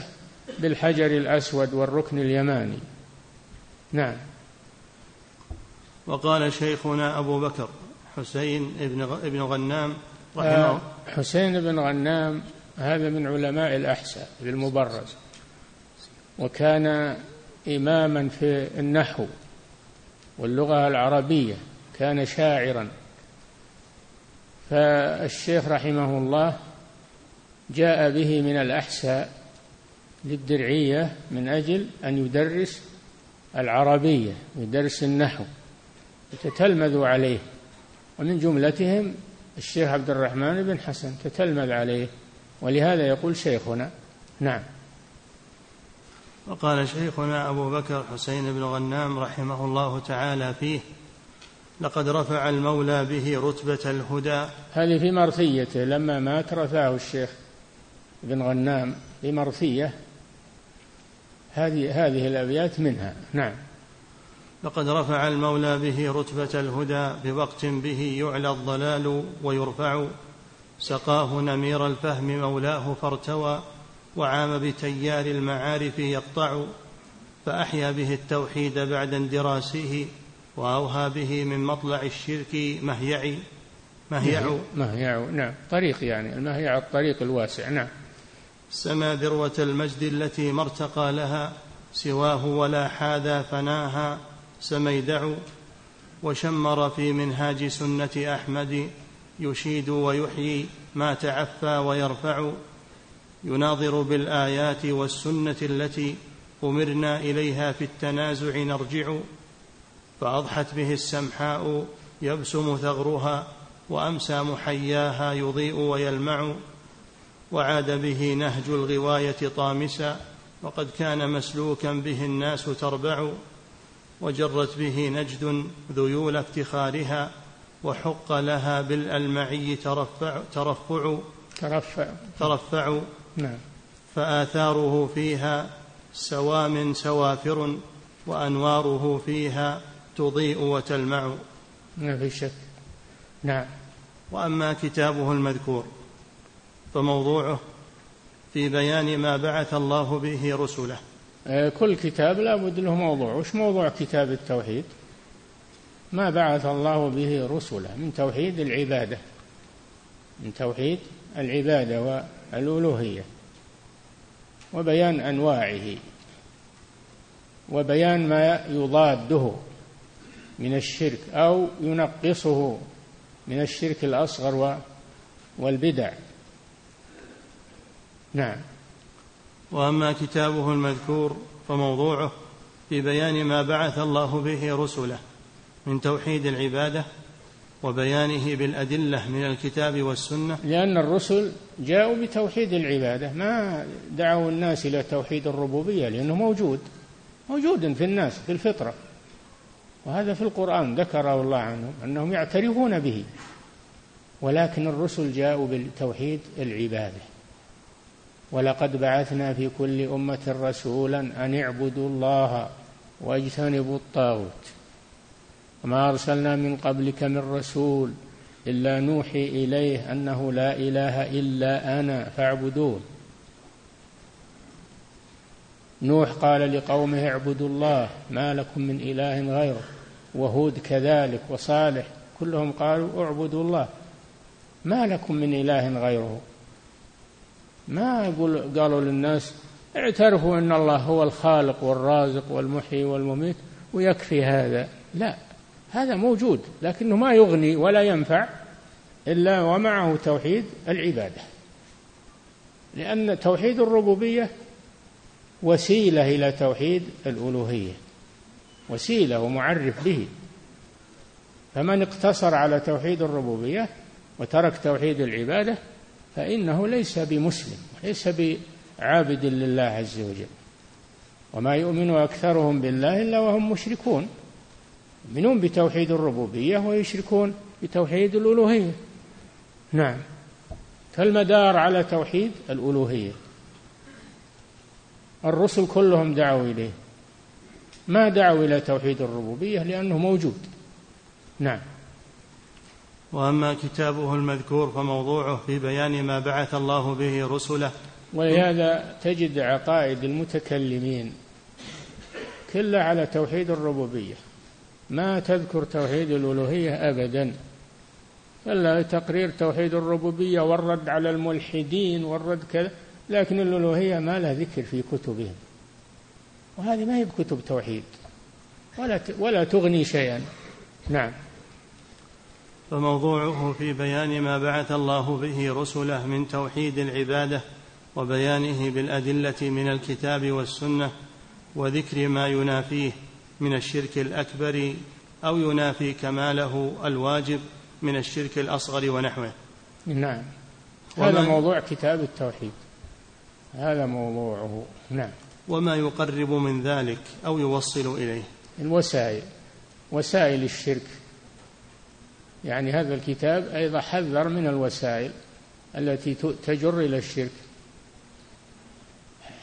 بالحجر الأسود والركن اليماني. نعم. وقال شيخنا أبو بكر حسين بن غنام رحمه آه حسين بن غنام هذا من علماء الأحساء بالمبرز. وكان إماما في النحو واللغة العربية كان شاعرا. فالشيخ رحمه الله جاء به من الأحساء للدرعية من أجل أن يدرس العربية يدرس النحو يتتلمذ عليه. ومن جملتهم الشيخ عبد الرحمن بن حسن تتلمذ عليه. ولهذا يقول شيخنا نعم. وقال شيخنا أبو بكر حسين بن غنام رحمه الله تعالى فيه لقد رفع المولى به رتبة الهدى. هذه في مرثيته لما مات رفعه الشيخ. بن غنام في مرثية هذه هذه الأبيات منها. نعم. لقد رفع المولى به رتبة الهدى بوقت به يعلى الضلال ويرفع. سقاه نمير الفهم مولاه فارتوى وعام بتيار المعارف يقطع. فأحيا به التوحيد بعد اندراسه وأوهى به من مطلع الشرك مهيع. مهيع. مهيع. نعم. طريق يعني. المهيع الطريق الواسع. نعم. سما ذروة المجد التي ما ارتقى لها سواه ولا حاذا فناها سميدع وشمر في منهاج سنة أحمد يشيد ويحيي ما تعفى ويرفع يناظر بالآيات والسنة التي أمرنا إليها في التنازع نرجع فأضحت به السمحاء يبسم ثغرها وأمسى محياها يضيء ويلمع. وعاد به نهج الغواية طامسا وقد كان مسلوكا به الناس تربع وجرت به نجد ذيول افتخارها وحق لها بالألمعي ترفع ترفع ترفع. ترفع. نعم. فآثاره فيها سوام سوافر وأنواره فيها تضيء وتلمع. ما في شك. نعم. وأما كتابه المذكور. فموضوعه في بيان ما بعث الله به رسله. آه، كل كتاب لا بد له موضوع. وش موضوع كتاب التوحيد؟ ما بعث الله به رسله. من توحيد العبادة. من توحيد العبادة والألوهية. وبيان أنواعه. وبيان ما يضاده من الشرك أو ينقصه من الشرك الأصغر والبدع. نعم. وأما كتابه المذكور فموضوعه في بيان ما بعث الله به رسله من توحيد العبادة وبيانه بالأدلة من الكتاب والسنة. لأن الرسل جاءوا بتوحيد العبادة ما دعوا الناس إلى توحيد الربوبية لأنه موجود موجود في الناس في الفطرة. وهذا في القرآن ذكره الله عنهم أنهم يعترفون به ولكن الرسل جاءوا بتوحيد العبادة. ولقد بعثنا في كل أمة رسولا أن اعبدوا الله واجتنبوا الطاغوت. وما أرسلنا من قبلك من رسول إلا نوحي إليه أنه لا إله إلا أنا فاعبدون. نوح قال لقومه اعبدوا الله ما لكم من إله غيره. وهود كذلك وصالح كلهم قالوا اعبدوا الله ما لكم من إله غيره. ما يقول قالوا للناس اعترفوا أن الله هو الخالق والرازق والمحيي والمميت ويكفي هذا. لا هذا موجود لكنه ما يغني ولا ينفع إلا ومعه توحيد العبادة. لأن توحيد الربوبية وسيلة إلى توحيد الألوهية وسيلة ومعرف به. فمن اقتصر على توحيد الربوبية وترك توحيد العبادة فإنه ليس بمسلم ليس بعابد لله عز وجل. وما يؤمن أكثرهم بالله إلا وهم مشركون. يؤمنون بتوحيد الربوبية ويشركون بتوحيد الألوهية. نعم. فالمدار على توحيد الألوهية. الرسل كلهم دعوا إليه. ما دعوا إلى توحيد الربوبية لأنه موجود. نعم. وأما كتابه المذكور فموضوعه في بيان ما بعث الله به رسله. ولهذا تجد عقائد المتكلمين كلها على توحيد الربوبية. ما تذكر توحيد الألوهية ابدا إلا تقرير توحيد الربوبية والرد على الملحدين والرد كذا لكن الألوهية ما لها ذكر في كتبهم. وهذه ما هي بكتب توحيد ولا ولا تغني شيئا. نعم. فموضوعه في بيان ما بعث الله به رسله من توحيد العبادة وبيانه بالأدلة من الكتاب والسنة وذكر ما ينافيه من الشرك الأكبر أو ينافي كماله الواجب من الشرك الأصغر ونحوه. نعم. هذا موضوع كتاب التوحيد. هذا موضوعه. نعم. وما يقرب من ذلك أو يوصل إليه. الوسائل. وسائل الشرك. يعني هذا الكتاب أيضا حذر من الوسائل التي تجر إلى الشرك.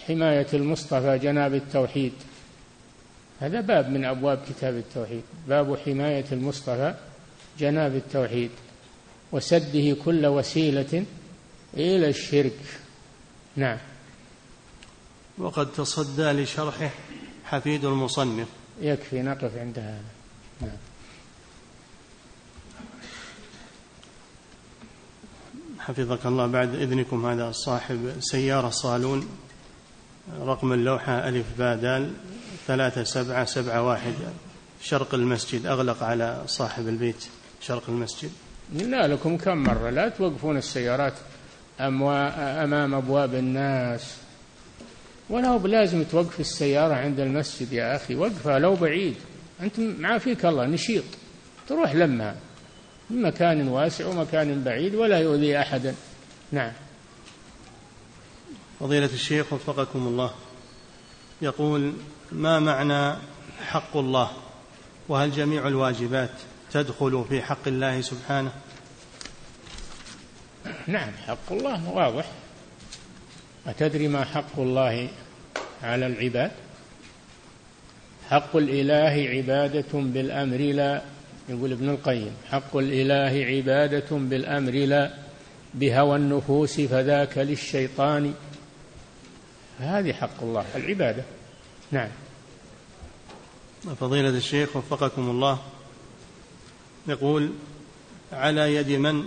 حماية المصطفى جناب التوحيد. هذا باب من أبواب كتاب التوحيد. باب حماية المصطفى جناب التوحيد وسده كل وسيلة إلى الشرك. نعم. وقد تصدى لشرحه حفيد المصنف. يكفي نقف عند هذا. نعم. حفظك الله بعد إذنكم. هذا صاحب سيارة صالون رقم اللوحة ألف بادال ثلاثة سبعة سبعة واحد. شرق المسجد أغلق على صاحب البيت شرق المسجد. لا لكم كم مرة؟ لا توقفون السيارات أمام أبواب الناس. ولا بلازم توقف السيارة عند المسجد يا أخي. وقفها لو بعيد. أنت ما فيك الله نشيط. تروح لمها من مكان واسع ومكان بعيد ولا يؤذي أحدا. نعم. فضيلة الشيخ وفقكم الله. يقول ما معنى حق الله؟ وهل جميع الواجبات تدخل في حق الله سبحانه؟ نعم حق الله واضح. أتدري ما حق الله على العباد؟ حق الإله عبادة بالأمر لا يقول ابن القيم حق الإله عبادة بالأمر لا بهوى النفوس فذاك للشيطان. هذه حق الله العبادة. نعم. فضيلة الشيخ وفقكم الله يقول على يد من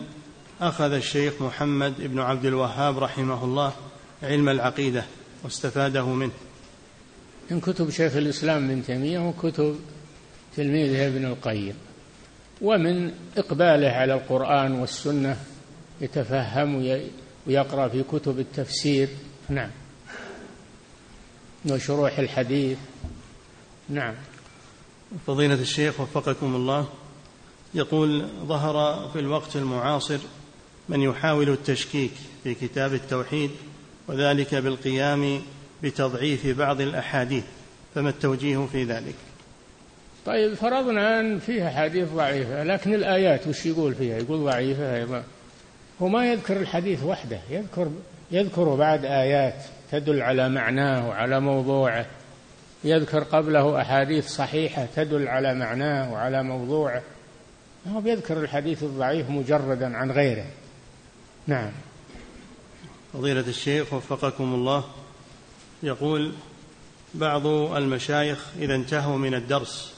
أخذ الشيخ محمد بن عبد الوهاب رحمه الله علم العقيدة واستفاده منه؟ من كتب شيخ الإسلام ابن تيمية وكتب تلميذه ابن القيم. ومن إقباله على القرآن والسنة يتفهم ويقرأ في كتب التفسير. نعم. وشروح الحديث. نعم. فضيلة الشيخ وفقكم الله يقول ظهر في الوقت المعاصر من يحاول التشكيك في كتاب التوحيد وذلك بالقيام بتضعيف بعض الأحاديث فما التوجيه في ذلك؟ طيب فرضنا ان فيها حديث ضعيفة لكن الآيات وش يقول فيها؟ يقول ضعيفة أيضا. هو ما يذكر الحديث وحده يذكر يذكر بعد آيات تدل على معناه وعلى موضوعه. يذكر قبله أحاديث صحيحة تدل على معناه وعلى موضوعه. هو بيذكر الحديث الضعيف مجردا عن غيره. نعم. فضيلة الشيخ وفقكم الله. يقول بعض المشايخ إذا انتهوا من الدرس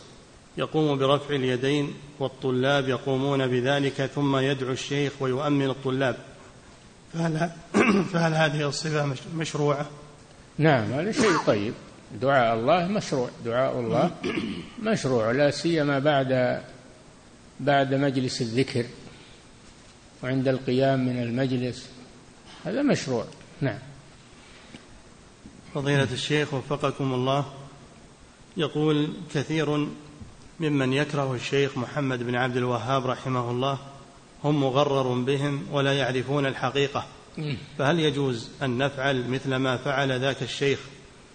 يقوم برفع اليدين والطلاب يقومون بذلك ثم يدعو الشيخ ويؤمن الطلاب. فهل, فهل هذه الصفة مشروعة؟ نعم هذا شيء طيب. دعاء الله مشروع. دعاء الله مشروع لا سيما بعد بعد مجلس الذكر وعند القيام من المجلس. هذا مشروع. نعم. فضيلة الشيخ وفقكم الله يقول كثير ممن يكره الشيخ محمد بن عبد الوهاب رحمه الله هم مغرر بهم ولا يعرفون الحقيقة. فهل يجوز أن نفعل مثل ما فعل ذاك الشيخ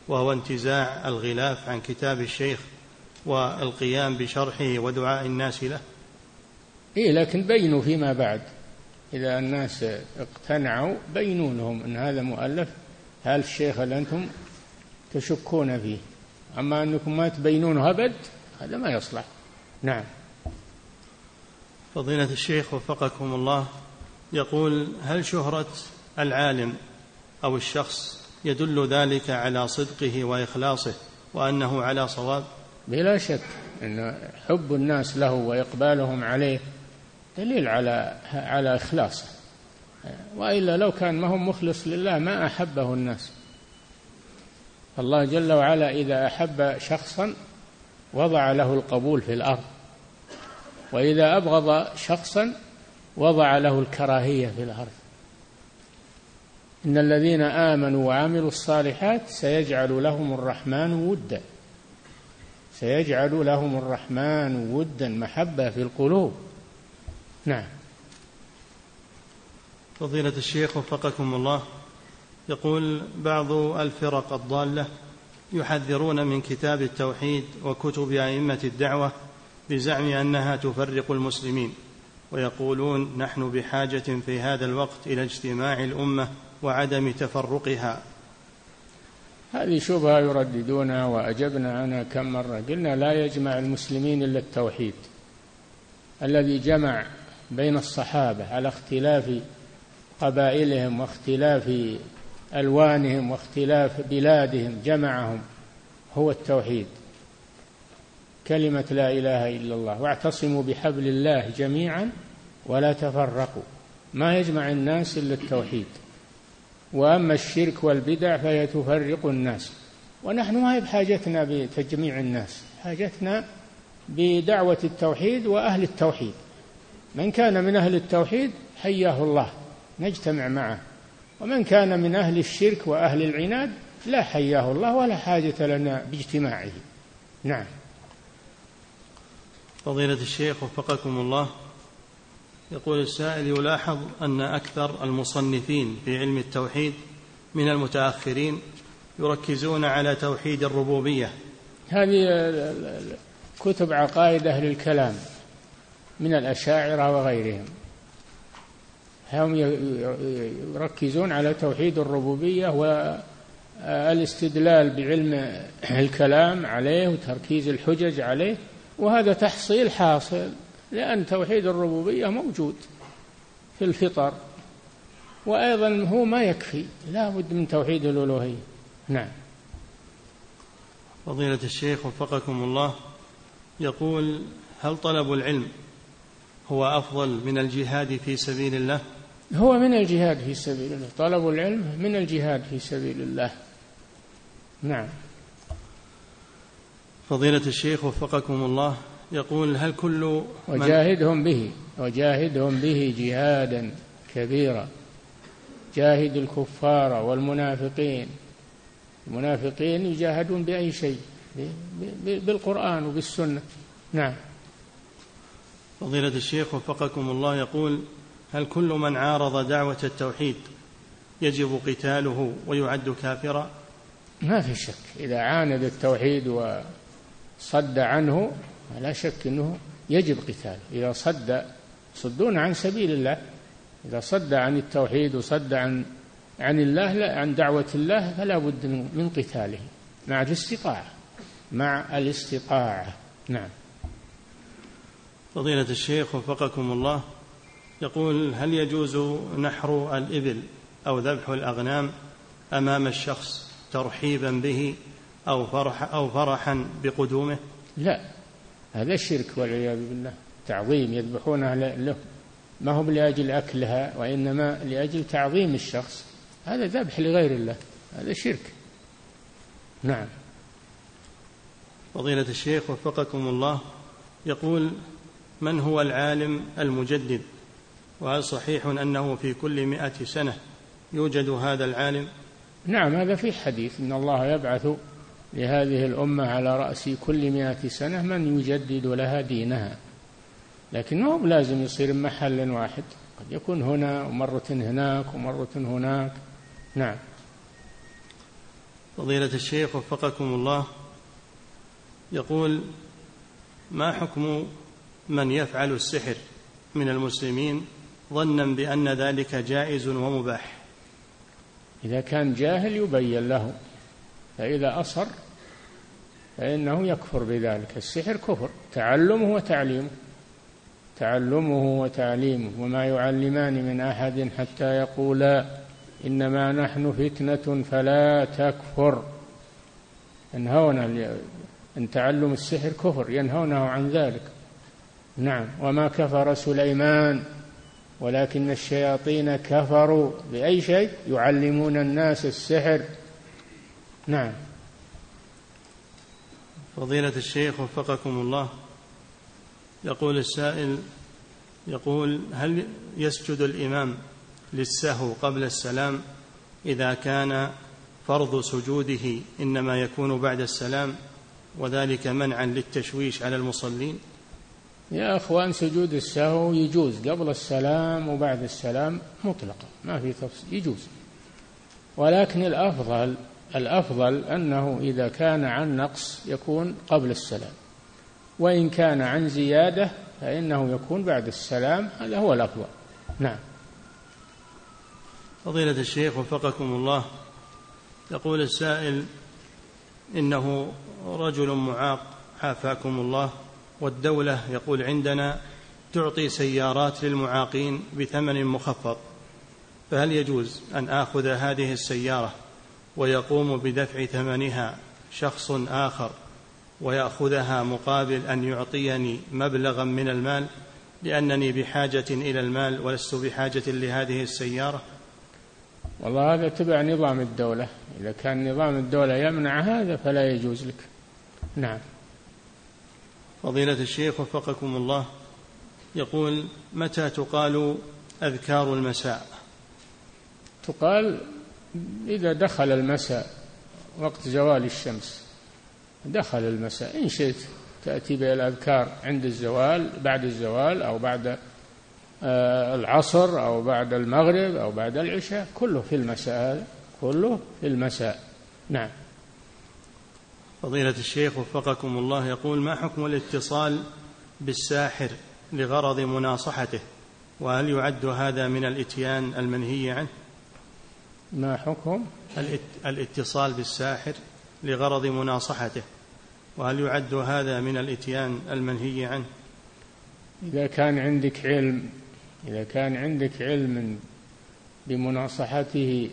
وهو انتزاع الغلاف عن كتاب الشيخ والقيام بشرحه ودعاء الناس له؟ إيه لكن بينوا فيما بعد. إذا الناس اقتنعوا بينوا لهم أن هذا مؤلف هذا الشيخ اللي أنتم تشكون فيه؟ أما أنكم ما تبينونه أبد هذا ما يصلح. نعم. فضيلة الشيخ وفقكم الله يقول هل شهرة العالم أو الشخص يدل ذلك على صدقه وإخلاصه وأنه على صواب؟ بلا شك أن حب الناس له وإقبالهم عليه دليل على على إخلاصه. وإلا لو كان ما هو مخلص لله ما أحبه الناس. الله جل وعلا إذا أحب شخصا وضع له القبول في الأرض. وإذا أبغض شخصا وضع له الكراهية في الأرض. إن الذين آمنوا وعملوا الصالحات سيجعل لهم الرحمن ودا. سيجعل لهم الرحمن ودا محبة في القلوب. نعم. فضيلة الشيخ وفقكم الله يقول بعض الفرق الضالة يحذرون من كتاب التوحيد وكتب أئمة الدعوة بزعم أنها تفرق المسلمين ويقولون نحن بحاجة في هذا الوقت إلى اجتماع الأمة وعدم تفرقها. هذه شبهة يرددونها وأجبنا عنها كم مرة. قلنا لا يجمع المسلمين إلا التوحيد الذي جمع بين الصحابة على اختلاف قبائلهم واختلاف ألوانهم واختلاف بلادهم جمعهم هو التوحيد. كلمة لا إله إلا الله واعتصموا بحبل الله جميعا ولا تفرقوا. ما يجمع الناس إلا التوحيد. وأما الشرك والبدع فهي تفرق الناس. ونحن ما هي بحاجتنا بتجميع الناس حاجتنا بدعوة التوحيد وأهل التوحيد. من كان من أهل التوحيد حياه الله نجتمع معه. ومن كان من أهل الشرك وأهل العناد لا حياه الله ولا حاجة لنا باجتماعه. نعم. فضيلة الشيخ وفقكم الله يقول السائل يلاحظ أن أكثر المصنفين في علم التوحيد من المتأخرين يركزون على توحيد الربوبية. هذه كتب عقائد أهل الكلام من الأشاعرة وغيرهم. هم يركزون على توحيد الربوبية والاستدلال بعلم الكلام عليه وتركيز الحجج عليه وهذا تحصيل حاصل لأن توحيد الربوبية موجود في الفطر. وأيضا هو ما يكفي لا بد من توحيد الألوهية. نعم. فضيلة الشيخ وفقكم الله يقول هل طلب العلم هو أفضل من الجهاد في سبيل الله؟ هو من الجهاد في سبيل الله. طلب العلم من الجهاد في سبيل الله. نعم. فضيلة الشيخ وفقكم الله يقول هل كل وجاهدهم به وجاهدهم به جهادا كبيرا. جاهد الكفار والمنافقين. المنافقين يجاهدون بأي شيء؟ بالقرآن وبالسنة. نعم. فضيلة الشيخ وفقكم الله يقول هل كل من عارض دعوة التوحيد يجب قتاله ويعد كافرا؟ ما في شك. إذا عاند التوحيد وصد عنه لا شك أنه يجب قتاله. إذا صد صدون عن سبيل الله. إذا صد عن التوحيد وصد عن عن الله لا عن دعوة الله فلا بد من قتاله مع الاستطاعة. مع الاستطاعة. نعم. فضيلة الشيخ وفقكم الله. يقول هل يجوز نحر الإبل أو ذبح الأغنام أمام الشخص ترحيبا به أو فرح أو فرحا بقدومه؟ لا هذا شرك والعياذ بالله. تعظيم يذبحونها له. ما هم لأجل أكلها وإنما لأجل تعظيم الشخص. هذا ذبح لغير الله. هذا شرك. نعم. فضيلة الشيخ وفقكم الله يقول من هو العالم المجدد؟ وهل صحيح أنه في كل مئة سنة يوجد هذا العالم؟ نعم هذا في حديث إن الله يبعث لهذه الأمة على رأس كل مئة سنة من يجدد لها دينها. لكن هو لازم يصير محل واحد. قد يكون هنا ومرة هناك ومرة هناك. نعم. فضيلة الشيخ وفقكم الله يقول ما حكم من يفعل السحر من المسلمين ظنا بأن ذلك جائز ومباح. إذا كان جاهل يبين له فإذا أصر فإنه يكفر بذلك. السحر كفر تعلمه وتعليمه. تعلمه وتعليمه وما يعلمان من أحد حتى يقولا إنما نحن فتنة فلا تكفر. ينهون أن تعلم السحر كفر ينهونه عن ذلك. نعم. وما كفر سليمان. ولكن الشياطين كفروا بأي شيء؟ يعلمون الناس السحر. نعم. فضيلة الشيخ وفقكم الله يقول السائل يقول هل يسجد الإمام للسهو قبل السلام إذا كان فرض سجوده إنما يكون بعد السلام وذلك منعا للتشويش على المصلين؟ يا أخوان سجود السهو يجوز. قبل السلام وبعد السلام مطلقا ما في تفصيل يجوز. ولكن الأفضل الأفضل أنه إذا كان عن نقص يكون قبل السلام. وإن كان عن زيادة فإنه يكون بعد السلام هذا هو الأفضل. نعم. فضيلة الشيخ وفقكم الله يقول السائل إنه رجل معاق عافاكم الله. والدولة يقول عندنا تعطي سيارات للمعاقين بثمن مخفض فهل يجوز أن آخذ هذه السيارة ويقوم بدفع ثمنها شخص آخر ويأخذها مقابل أن يعطيني مبلغا من المال لأنني بحاجة إلى المال ولست بحاجة لهذه السيارة؟ والله هذا تبع نظام الدولة إذا كان نظام الدولة يمنع هذا فلا يجوز لك. نعم. فضيلة الشيخ وفقكم الله يقول متى تقال أذكار المساء؟ تقال إذا دخل المساء وقت زوال الشمس. دخل المساء إن شئت تأتي بالأذكار عند الزوال بعد الزوال أو بعد آه، العصر أو بعد المغرب أو بعد العشاء كله في المساء كله في المساء. نعم. فضيلة الشيخ وفقكم الله يقول ما حكم الاتصال بالساحر لغرض مناصحته؟ وهل يعد هذا من الإتيان المنهي عنه؟ ما حكم؟ الاتصال بالساحر لغرض مناصحته. وهل يعد هذا من الإتيان المنهي عنه؟ إذا كان عندك علم إذا كان عندك علم بمناصحته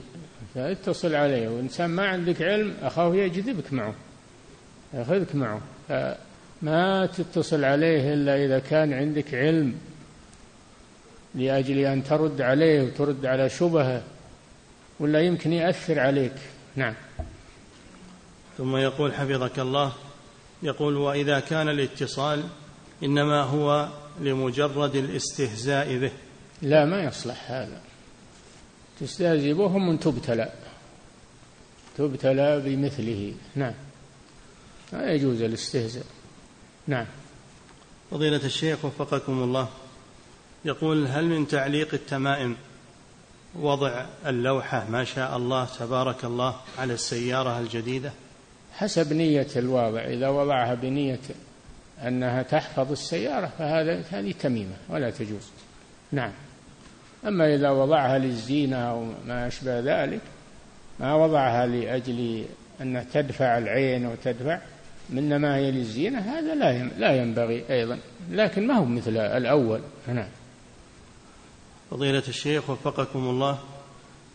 فاتصل عليه. وإنسان ما عندك علم أخاه يجذبك معه. ياخذك معه. ما تتصل عليه إلا إذا كان عندك علم لأجل أن ترد عليه وترد على شبهه ولا يمكن يأثر عليك. نعم. ثم يقول حفظك الله يقول وإذا كان الاتصال إنما هو لمجرد الاستهزاء به. لا ما يصلح هذا. تستهزئ بهم تبتلى تبتلى بمثله. نعم. لا يجوز الاستهزاء. نعم. فضيلة الشيخ وفقكم الله. يقول هل من تعليق التمائم وضع اللوحة ما شاء الله تبارك الله على السيارة الجديدة؟ حسب نية الواضع. إذا وضعها بنية أنها تحفظ السيارة فهذا هذه تميمة ولا تجوز. نعم. أما إذا وضعها للزينة أو ما أشبه ذلك ما وضعها لأجل أن تدفع العين وتدفع منما هي للزينة هذا لا لا ينبغي أيضا. لكن ما هو مثل الأول نعم فضيلة الشيخ وفقكم الله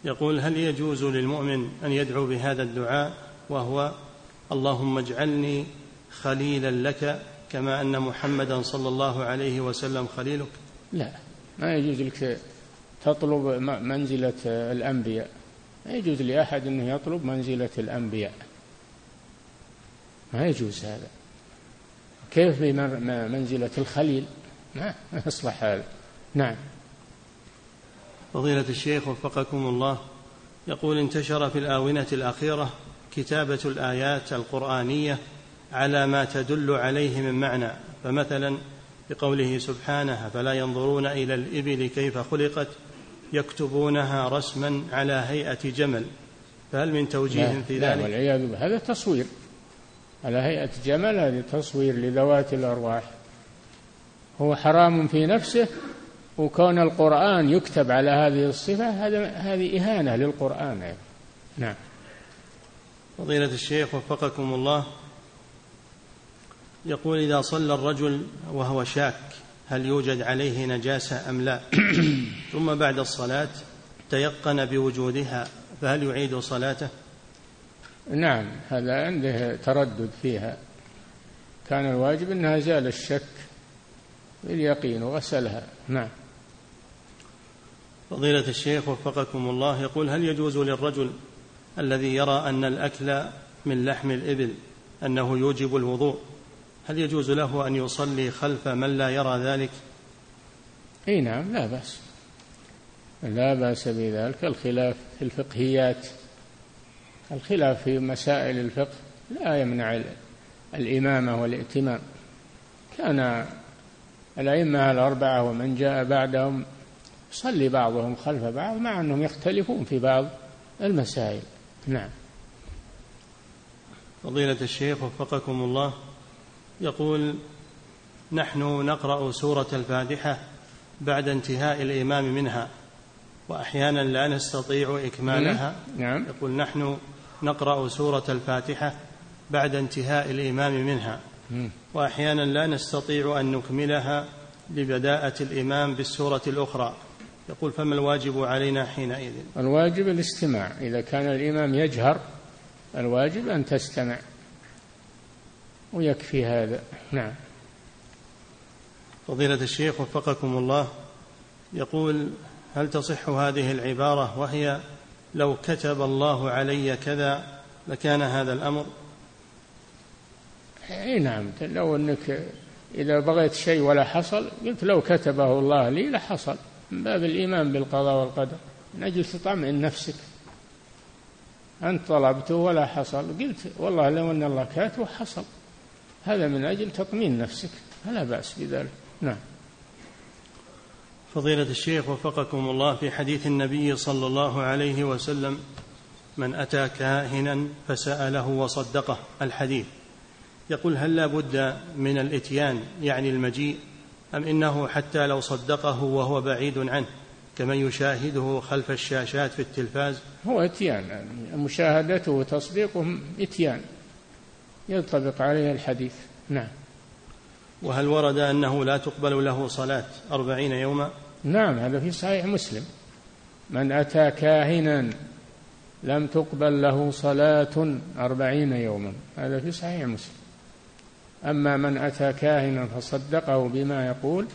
يقول هل يجوز للمؤمن أن يدعو بهذا الدعاء وهو اللهم اجعلني خليلا لك كما أن محمدا صلى الله عليه وسلم خليلك؟ لا ما يجوز لك تطلب منزلة الأنبياء. ما يجوز لأحد أنه يطلب منزلة الأنبياء. ما يجوز هذا. كيف بمنزلة الخليل؟ ما يصلح هذا. نعم. فضيلة الشيخ وفقكم الله يقول انتشر في الآونة الأخيرة كتابة الآيات القرآنية على ما تدل عليه من معنى. فمثلا بقوله سبحانه فلا ينظرون إلى الإبل كيف خلقت؟ يكتبونها رسما على هيئة جمل. فهل من توجيه في ذلك؟ لا والعياذ بالله هذا تصوير. على هيئة جمل هذا تصوير لذوات الأرواح. هو حرام في نفسه وكون القرآن يكتب على هذه الصفة هذا هذه إهانة للقرآن نعم. فضيلة الشيخ وفقكم الله. يقول إذا صلى الرجل وهو شاك هل يوجد عليه نجاسة أم لا؟ ثم بعد الصلاة تيقن بوجودها فهل يعيد صلاته؟ نعم هذا عنده تردد فيها. كان الواجب أنها زال الشك باليقين وغسلها. نعم. فضيلة الشيخ وفقكم الله يقول هل يجوز للرجل الذي يرى أن الأكل من لحم الإبل أنه يوجب الوضوء؟ هل يجوز له أن يصلي خلف من لا يرى ذلك؟ إي نعم لا بأس. لا بأس بذلك. الخلاف في الفقهيات. الخلاف في مسائل الفقه لا يمنع الإمامة والائتمام كان الأئمة الأربعة ومن جاء بعدهم يصلي بعضهم خلف بعض مع أنهم يختلفون في بعض المسائل. نعم. فضيلة الشيخ وفقكم الله يقول نحن نقرأ سورة الفاتحة بعد انتهاء الإمام منها وأحيانا لا نستطيع إكمالها. نعم. يقول نحن نقرأ سورة الفاتحة بعد انتهاء الإمام منها. وأحيانا لا نستطيع أن نكملها لبداءة الإمام بالسورة الأخرى. يقول فما الواجب علينا حينئذ؟ الواجب الاستماع. إذا كان الإمام يجهر الواجب أن تستمع. ويكفي هذا. نعم. فضيلة الشيخ وفقكم الله يقول هل تصح هذه العبارة وهي لو كتب الله علي كذا لكان هذا الأمر؟ إي نعم لو أنك إذا بغيت شيء ولا حصل قلت لو كتبه الله لي لحصل. من باب الإيمان بالقضاء والقدر. من أجل تطمئن نفسك. أنت طلبته ولا حصل. قلت والله لو أن الله كاتبه حصل. هذا من أجل تطمين نفسك. فلا بأس بذلك. نعم. فضيلة الشيخ وفقكم الله في حديث النبي صلى الله عليه وسلم من أتى كاهنا فسأله وصدقه الحديث. يقول هل لا بد من الإتيان يعني المجيء أم إنه حتى لو صدقه وهو بعيد عنه كمن يشاهده خلف الشاشات في التلفاز؟ هو إتيان يعني مشاهدته وتصديقه إتيان ينطبق عليه الحديث. نعم. وهل ورد أنه لا تقبل له صلاة أربعين يوما؟ نعم هذا في صحيح مسلم. من أتى كاهنا لم تقبل له صلاة أربعين يوما. هذا في صحيح مسلم. أما من أتى كاهنا فصدقه بما يقول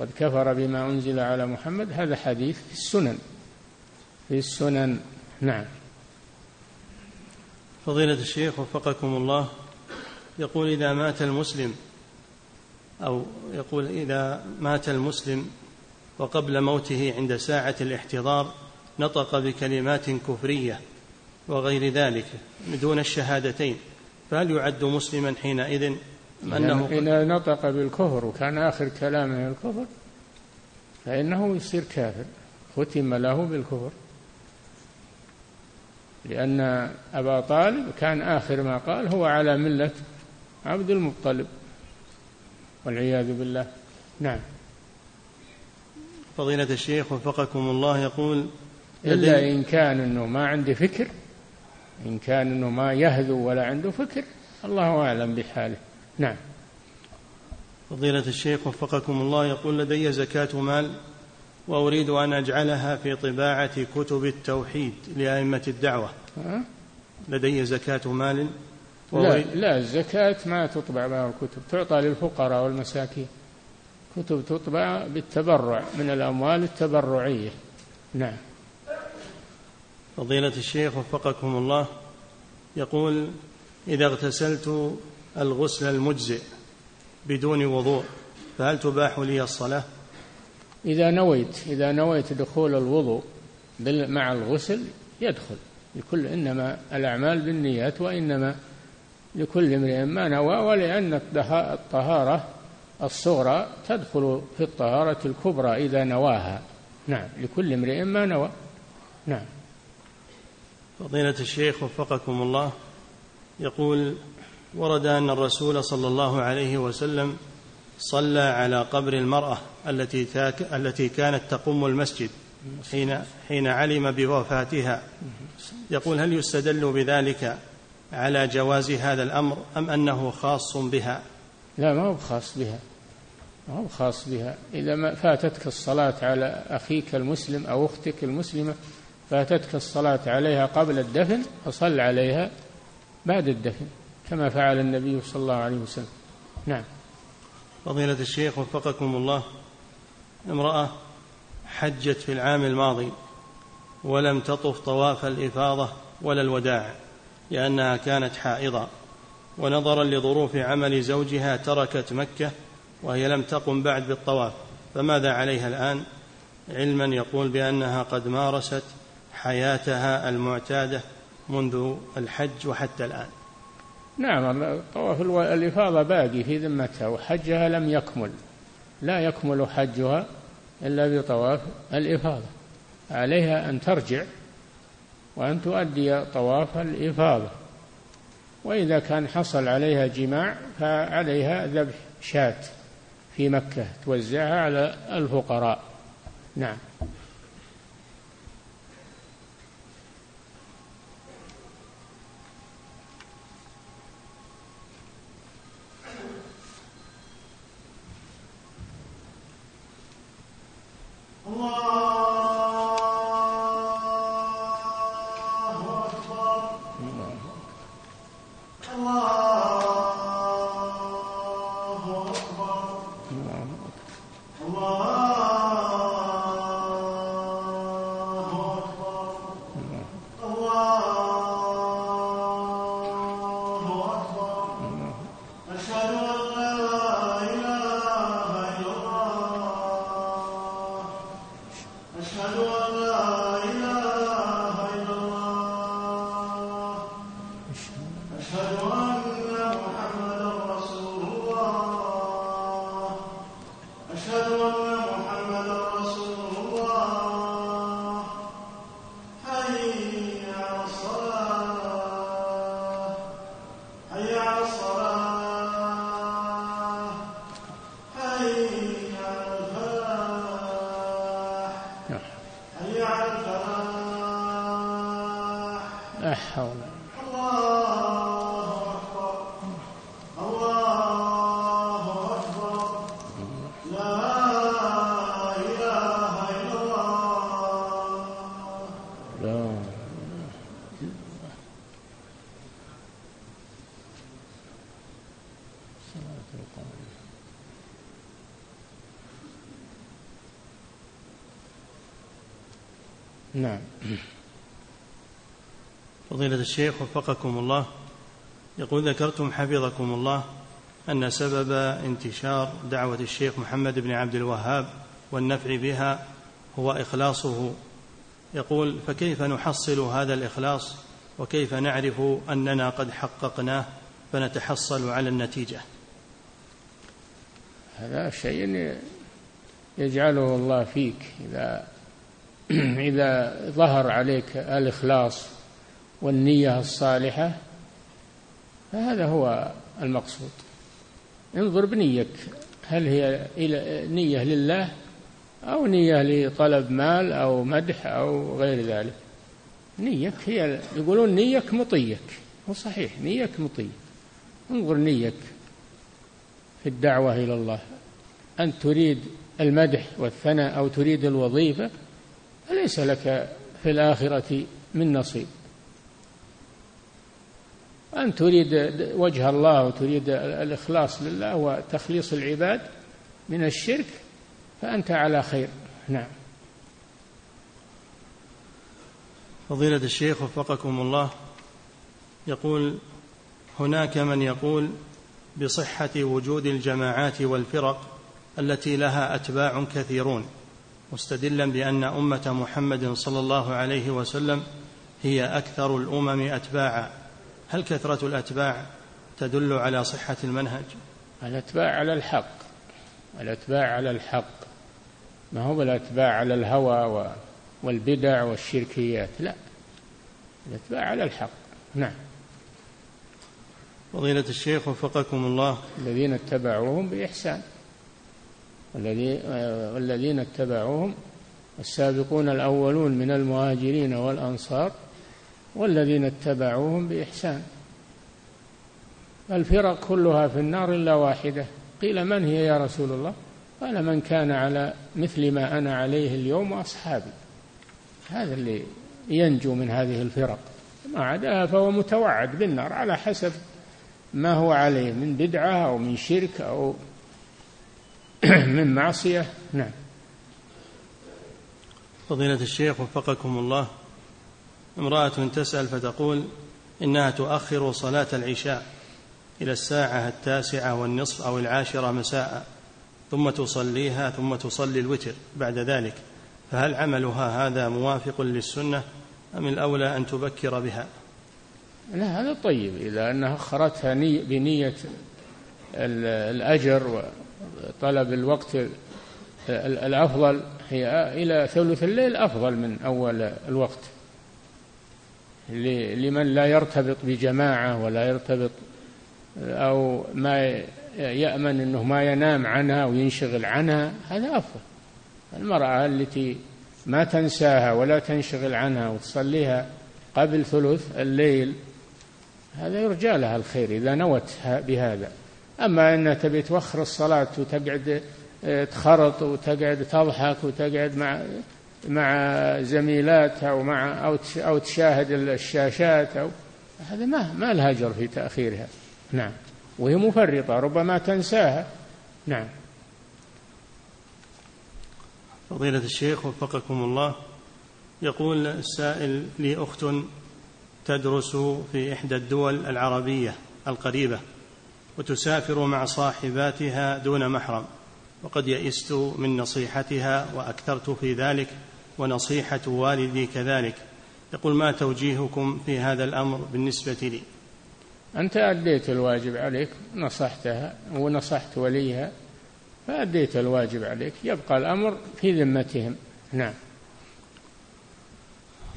قد كفر بما أنزل على محمد هذا حديث في السنن. في السنن نعم. فضيلة الشيخ وفقكم الله يقول إذا مات المسلم أو يقول إذا مات المسلم وقبل موته عند ساعة الاحتضار نطق بكلمات كفرية وغير ذلك دون الشهادتين فهل يعد مسلما حينئذ أنه إذا نطق بالكفر وكان آخر كلامه الكفر فإنه يصير كافر ختم له بالكفر. لأن أبا طالب كان آخر ما قال هو على ملة عبد المطلب. والعياذ بالله. نعم. فضيلة الشيخ وفقكم الله يقول إلا إن كان أنه ما عنده فكر إن كان أنه ما يهذو ولا عنده فكر الله أعلم بحاله. نعم. فضيلة الشيخ وفقكم الله يقول لدي زكاة مال وأريد أن أجعلها في طباعة كتب التوحيد لأئمة الدعوة. لدي زكاة مال لا, لا الزكاة ما تطبع بها الكتب تعطى للفقراء والمساكين. كتب تطبع بالتبرع من الأموال التبرعية. نعم. فضيلة الشيخ وفقكم الله يقول إذا اغتسلت الغسل المجزئ بدون وضوء فهل تباح لي الصلاة؟ إذا نويت إذا نويت دخول الوضوء مع الغسل يدخل. لكل إنما الأعمال بالنيات وإنما لكل امرئ ما نوى ولأن الطهارة الصغرى تدخل في الطهارة الكبرى إذا نواها. نعم لكل امرئ ما نوى. نعم. فضيلة الشيخ وفقكم الله يقول ورد أن الرسول صلى الله عليه وسلم صلى على قبر المرأة التي التي كانت تقوم المسجد حين حين علم بوفاتها. يقول هل يستدل بذلك على جواز هذا الأمر أم أنه خاص بها؟ لا ما هو خاص بها. ما هو خاص بها. إذا ما فاتتك الصلاة على أخيك المسلم أو أختك المسلمة فاتتك الصلاة عليها قبل الدفن فصل عليها بعد الدفن كما فعل النبي صلى الله عليه وسلم. نعم. فضيلة الشيخ وفقكم الله امرأة حجت في العام الماضي ولم تطف طواف الإفاضة ولا الوداع. لأنها كانت حائضة ونظرا لظروف عمل زوجها تركت مكة وهي لم تقم بعد بالطواف. فماذا عليها الآن؟ علما يقول بأنها قد مارست حياتها المعتادة منذ الحج وحتى الآن. نعم طواف الإفاضة باقي في ذمتها وحجها لم يكمل. لا يكمل حجها إلا بطواف الإفاضة. عليها أن ترجع وأن تؤدي طواف الإفاضة. وإذا كان حصل عليها جماع فعليها ذبح شاة في مكة توزعها على الفقراء. نعم. الشيخ وفقكم الله. يقول ذكرتم حفظكم الله أن سبب انتشار دعوة الشيخ محمد بن عبد الوهاب والنفع بها هو إخلاصه. يقول فكيف نحصل هذا الإخلاص وكيف نعرف أننا قد حققناه فنتحصل على النتيجة؟ هذا شيء يجعله الله فيك إذا إذا ظهر عليك الإخلاص والنية الصالحة فهذا هو المقصود. انظر نيتك هل هي نية لله أو نية لطلب مال أو مدح أو غير ذلك؟ نيتك هي يقولون نيتك مطيتك هو صحيح نيتك مطيتك. انظر نيتك في الدعوة إلى الله. أن تريد المدح والثناء أو تريد الوظيفة فليس لك في الآخرة من نصيب. أن تريد وجه الله وتريد الإخلاص لله وتخليص العباد من الشرك فأنت على خير. نعم. فضيلة الشيخ وفقكم الله يقول هناك من يقول بصحة وجود الجماعات والفرق التي لها أتباع كثيرون مستدلا بأن أمة محمد صلى الله عليه وسلم هي أكثر الأمم أتباعا. هل كثرة الأتباع تدل على صحة المنهج؟ الأتباع على الحق. الأتباع على الحق. ما هو الأتباع على الهوى والبدع والشركيات؟ لا. الأتباع على الحق. نعم. فضيلة الشيخ وفقكم الله. الذين اتبعوهم بإحسان. والذين اتبعوهم السابقون الأولون من المهاجرين والأنصار والذين اتبعوهم بإحسان. الفرق كلها في النار إلا واحدة. قيل من هي يا رسول الله؟ قال من كان على مثل ما أنا عليه اليوم وأصحابي. هذا اللي ينجو من هذه الفرق. ما عداها فهو متوعد بالنار على حسب ما هو عليه من بدعة أو من شرك أو من معصية. نعم. فضيلة الشيخ وفقكم الله. امرأة تسأل فتقول إنها تؤخر صلاة العشاء إلى الساعة التاسعة والنصف أو العاشرة مساء ثم تصليها ثم تصلي الوتر بعد ذلك. فهل عملها هذا موافق للسنة أم الأولى أن تبكر بها؟ لا هذا طيب إذا أنها أخرتها ني بنية الأجر وطلب الوقت الأفضل هي إلى ثلث الليل أفضل من أول الوقت. لمن لا يرتبط بجماعة ولا يرتبط أو ما يأمن أنه ما ينام عنها وينشغل عنها هذا أفضل. المرأة التي ما تنساها ولا تنشغل عنها وتصليها قبل ثلث الليل هذا يرجى لها الخير إذا نوت بهذا. أما أنها تبي توخر الصلاة وتقعد آه، تخرط وتقعد تضحك وتقعد مع مع زميلاتها أو مع أو أو تشاهد الشاشات أو هذا ما ما لها أجر في تأخيرها. نعم. وهي مفرطة ربما تنساها. نعم. فضيلة الشيخ وفقكم الله يقول السائل لي أخت تدرس في إحدى الدول العربية القريبة وتسافر مع صاحباتها دون محرم وقد يئست من نصيحتها وأكثرت في ذلك ونصيحة والدي كذلك. يقول ما توجيهكم في هذا الأمر بالنسبة لي؟ أنت أديت الواجب عليك نصحتها ونصحت وليها فأديت الواجب عليك. يبقى الأمر في ذمتهم. نعم.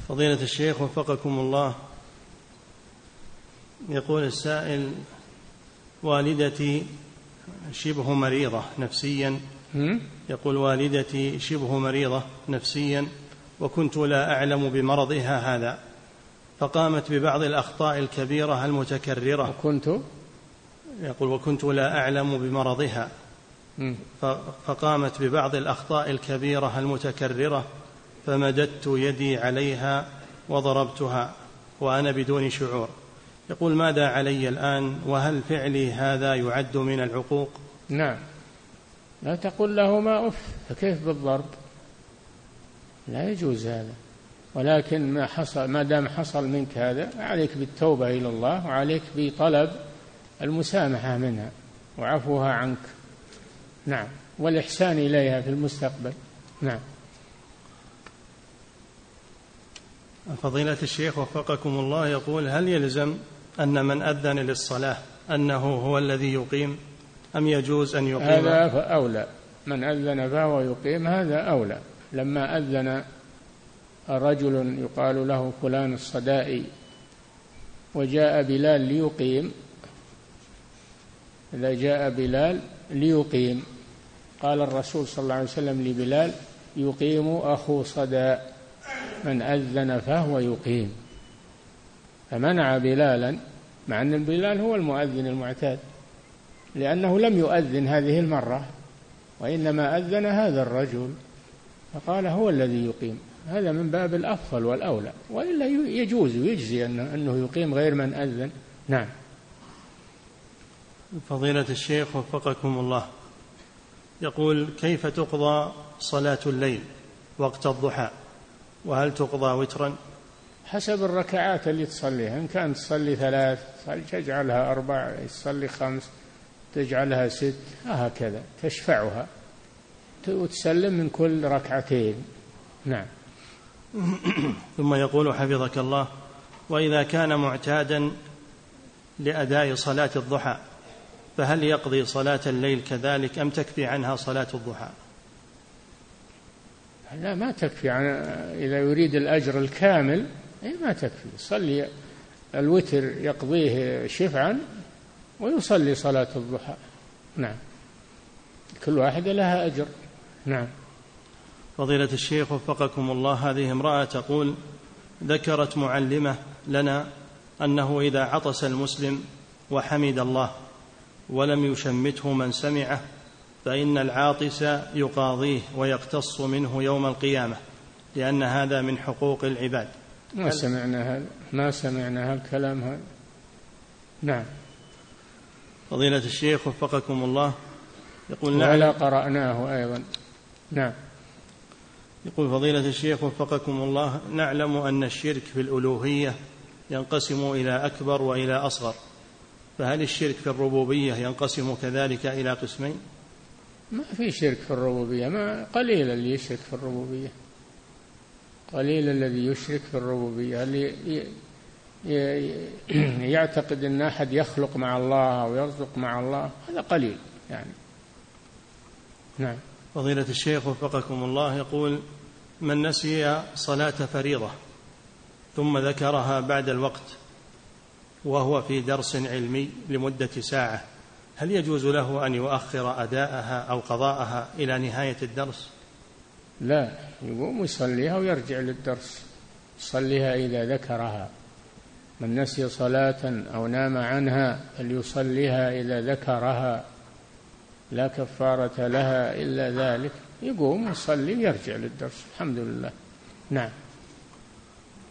فضيلة الشيخ وفقكم الله يقول السائل والدتي شبه مريضة نفسيا يقول والدتي شبه مريضة نفسيا وكنت لا أعلم بمرضها هذا فقامت ببعض الأخطاء الكبيرة المتكررة. وكنت؟ يقول وكنت لا أعلم بمرضها. فقامت ببعض الأخطاء الكبيرة المتكررة فمددت يدي عليها وضربتها وأنا بدون شعور. يقول ماذا علي الآن؟ وهل فعلي هذا يعد من العقوق؟ نعم. لا تقل لهما أف. فكيف بالضرب؟ لا يجوز هذا. ولكن ما حصل ما دام حصل منك هذا عليك بالتوبة إلى الله وعليك بطلب المسامحة منها وعفوها عنك. نعم. والإحسان إليها في المستقبل. نعم. فضيلة الشيخ وفقكم الله يقول هل يلزم أن من أذن للصلاة أنه هو الذي يقيم؟ أم يجوز أن يقيم؟ هذا أولى. من أذن فهو يقيم هذا أولى. لما أذن رجل يقال له فلان الصدائي وجاء بلال ليقيم إذا جاء بلال ليقيم قال الرسول صلى الله عليه وسلم لبلال يقيم أخو صدى من أذن فهو يقيم. فمنع بلالا مع أن بلال هو المؤذن المعتاد. لأنه لم يؤذن هذه المرة وإنما أذن هذا الرجل فقال هو الذي يقيم. هذا من باب الأفضل والأولى. وإلا يجوز ويجزي أنه يقيم غير من أذن. نعم. فضيلة الشيخ وفقكم الله. يقول كيف تقضى صلاة الليل وقت الضحى؟ وهل تقضى وترا؟ حسب الركعات اللي تصليها. إن كانت تصلي ثلاث تجعلها أربع تصلي خمس تجعلها ست هكذا تشفعها وتسلم من كل ركعتين. نعم. ثم يقول حفظك الله وإذا كان معتادا لأداء صلاة الضحى فهل يقضي صلاة الليل كذلك أم تكفي عنها صلاة الضحى؟ لا ما تكفي عن إذا يريد الأجر الكامل اي ما تكفي. صلي الوتر يقضيه شفعا ويصلي صلاة الضحى. نعم. كل واحدة لها أجر. نعم. فضيلة الشيخ وفقكم الله هذه امرأة تقول ذكرت معلمة لنا أنه إذا عطس المسلم وحمد الله ولم يشمته من سمعه فإن العاطس يقاضيه ويقتص منه يوم القيامة لأن هذا من حقوق العباد. ما سمعنا هذا ما سمعنا هالكلام هذا. نعم. فضيلة الشيخ وفقكم الله. يقول نعم. ولا قرأناه أيضا. نعم. يقول فضيلة الشيخ وفقكم الله نعلم أن الشرك في الألوهية ينقسم إلى أكبر وإلى أصغر. فهل الشرك في الربوبية ينقسم كذلك إلى قسمين؟ ما في شرك في الربوبية. ما قليل اللي يشرك في الربوبية. قليل الذي يشرك في الربوبية. اللي يعتقد أن أحد يخلق مع الله أو يرزق مع الله هذا قليل يعني. نعم. فضيلة الشيخ وفقكم الله يقول من نسي صلاة فريضة ثم ذكرها بعد الوقت وهو في درس علمي لمدة ساعة هل يجوز له أن يؤخر أداءها أو قضاءها إلى نهاية الدرس؟ لا يقوم يصليها ويرجع للدرس يصليها إذا ذكرها. من نسي صلاة أو نام عنها فليصليها إذا ذكرها. لا كفارة لها إلا ذلك. يقوم يصلي ويرجع للدرس. الحمد لله. نعم.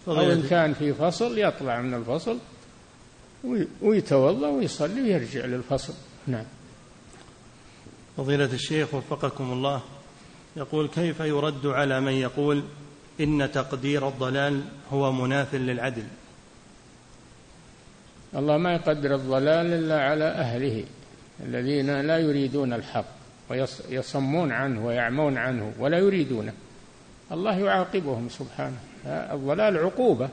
أو إن كان في فصل يطلع من الفصل ويتوضأ ويصلي ويرجع للفصل. نعم. فضيلة الشيخ وفقكم الله. يقول كيف يرد على من يقول إن تقدير الضلال هو مناف للعدل؟ الله ما يقدر الضلال إلا على أهله الذين لا يريدون الحق ويصمون عنه ويعمون عنه ولا يريدونه. الله يعاقبهم سبحانه. الضلال عقوبة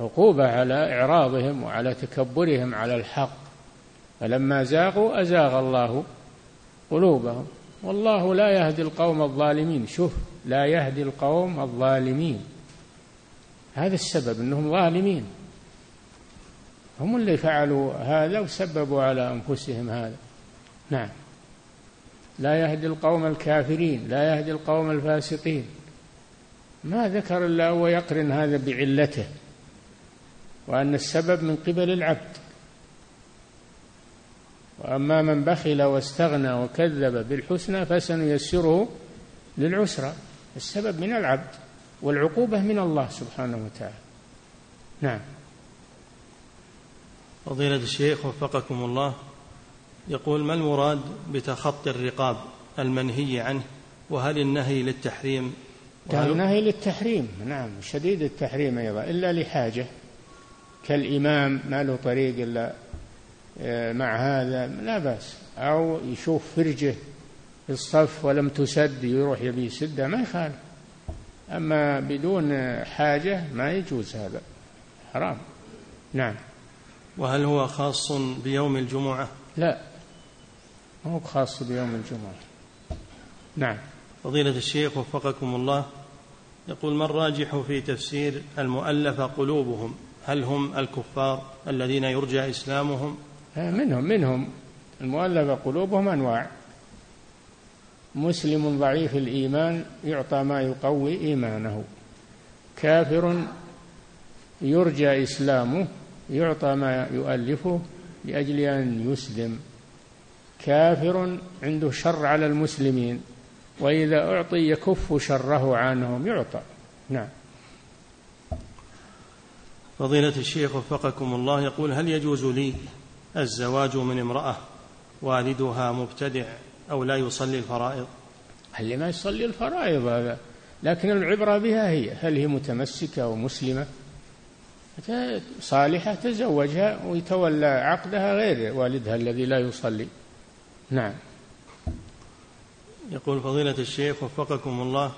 عقوبة على إعراضهم وعلى تكبرهم على الحق. فلما زاغوا أزاغ الله قلوبهم. والله لا يهدي القوم الظالمين. شوف لا يهدي القوم الظالمين. هذا السبب إنهم ظالمين. هم اللي فعلوا هذا وسببوا على أنفسهم هذا. نعم. لا يهدي القوم الكافرين لا يهدي القوم الفاسقين. ما ذكر إلا ويقرن هذا بعلته وأن السبب من قبل العبد. وأما من بخل واستغنى وكذب بالحسنى فسنيسره للعسرى. السبب من العبد والعقوبة من الله سبحانه وتعالى. نعم. فضيلة الشيخ وفقكم الله يقول ما المراد بتخطي الرقاب المنهي عنه؟ وهل النهي للتحريم؟ النهي للتحريم نعم شديد التحريم أيضا إلا لحاجة كالإمام ما له طريق إلا آه، مع هذا لا بأس أو يشوف فرجة في الصف ولم تسد يروح يبي يسدها ما يخالف. أما بدون حاجة ما يجوز هذا حرام. نعم. وهل هو خاص بيوم الجمعة؟ لا مو خاص بيوم الجمعة. نعم. فضيلة الشيخ وفقكم الله يقول ما الراجح في تفسير المؤلف قلوبهم؟ هل هم الكفار الذين يرجى إسلامهم؟ آه، منهم منهم. المؤلف قلوبهم أنواع. مسلم ضعيف الإيمان يعطى ما يقوي إيمانه. كافر يرجى إسلامه يعطى ما يؤلفه لأجل أن يسلم. كافر عنده شر على المسلمين وإذا أعطي يكف شره عنهم يعطى. نعم. فضيلة الشيخ وفقكم الله يقول هل يجوز لي الزواج من امرأة والدها مبتدع أو لا يصلي الفرائض؟ اللي ما يصلي الفرائض هذا؟ لكن العبرة بها هي هل هي متمسكة ومسلمة صالحة تزوجها ويتولى عقدها غير والدها الذي لا يصلي. نعم. يقول فضيلة الشيخ وفقكم الله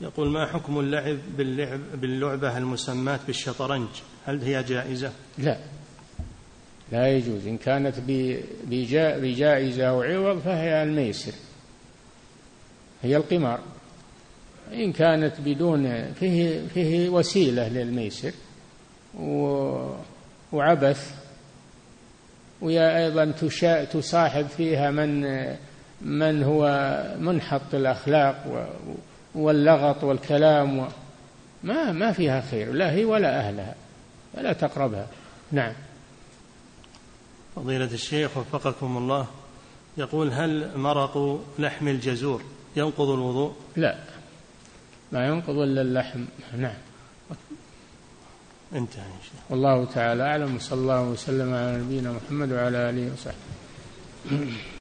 يقول ما حكم اللعب باللعب باللعبة المسماة بالشطرنج؟ هل هي جائزة؟ لا. لا يجوز. إن كانت بجائزة أو عوض فهي الميسر. هي القمار. إن كانت بدون فيه فيه وسيلة للميسر. وعبث. ويا أيضا تصاحب فيها من من هو منحط الأخلاق واللغط والكلام ما ما فيها خير لا هي ولا أهلها فلا تقربها. نعم. فضيلة الشيخ وفقكم الله يقول هل مرق لحم الجزور ينقض الوضوء؟ لا. ما ينقض إلا اللحم. نعم. انتهى والله تعالى أعلم وصلى الله وسلم على نبينا محمد وعلى آله وصحبه.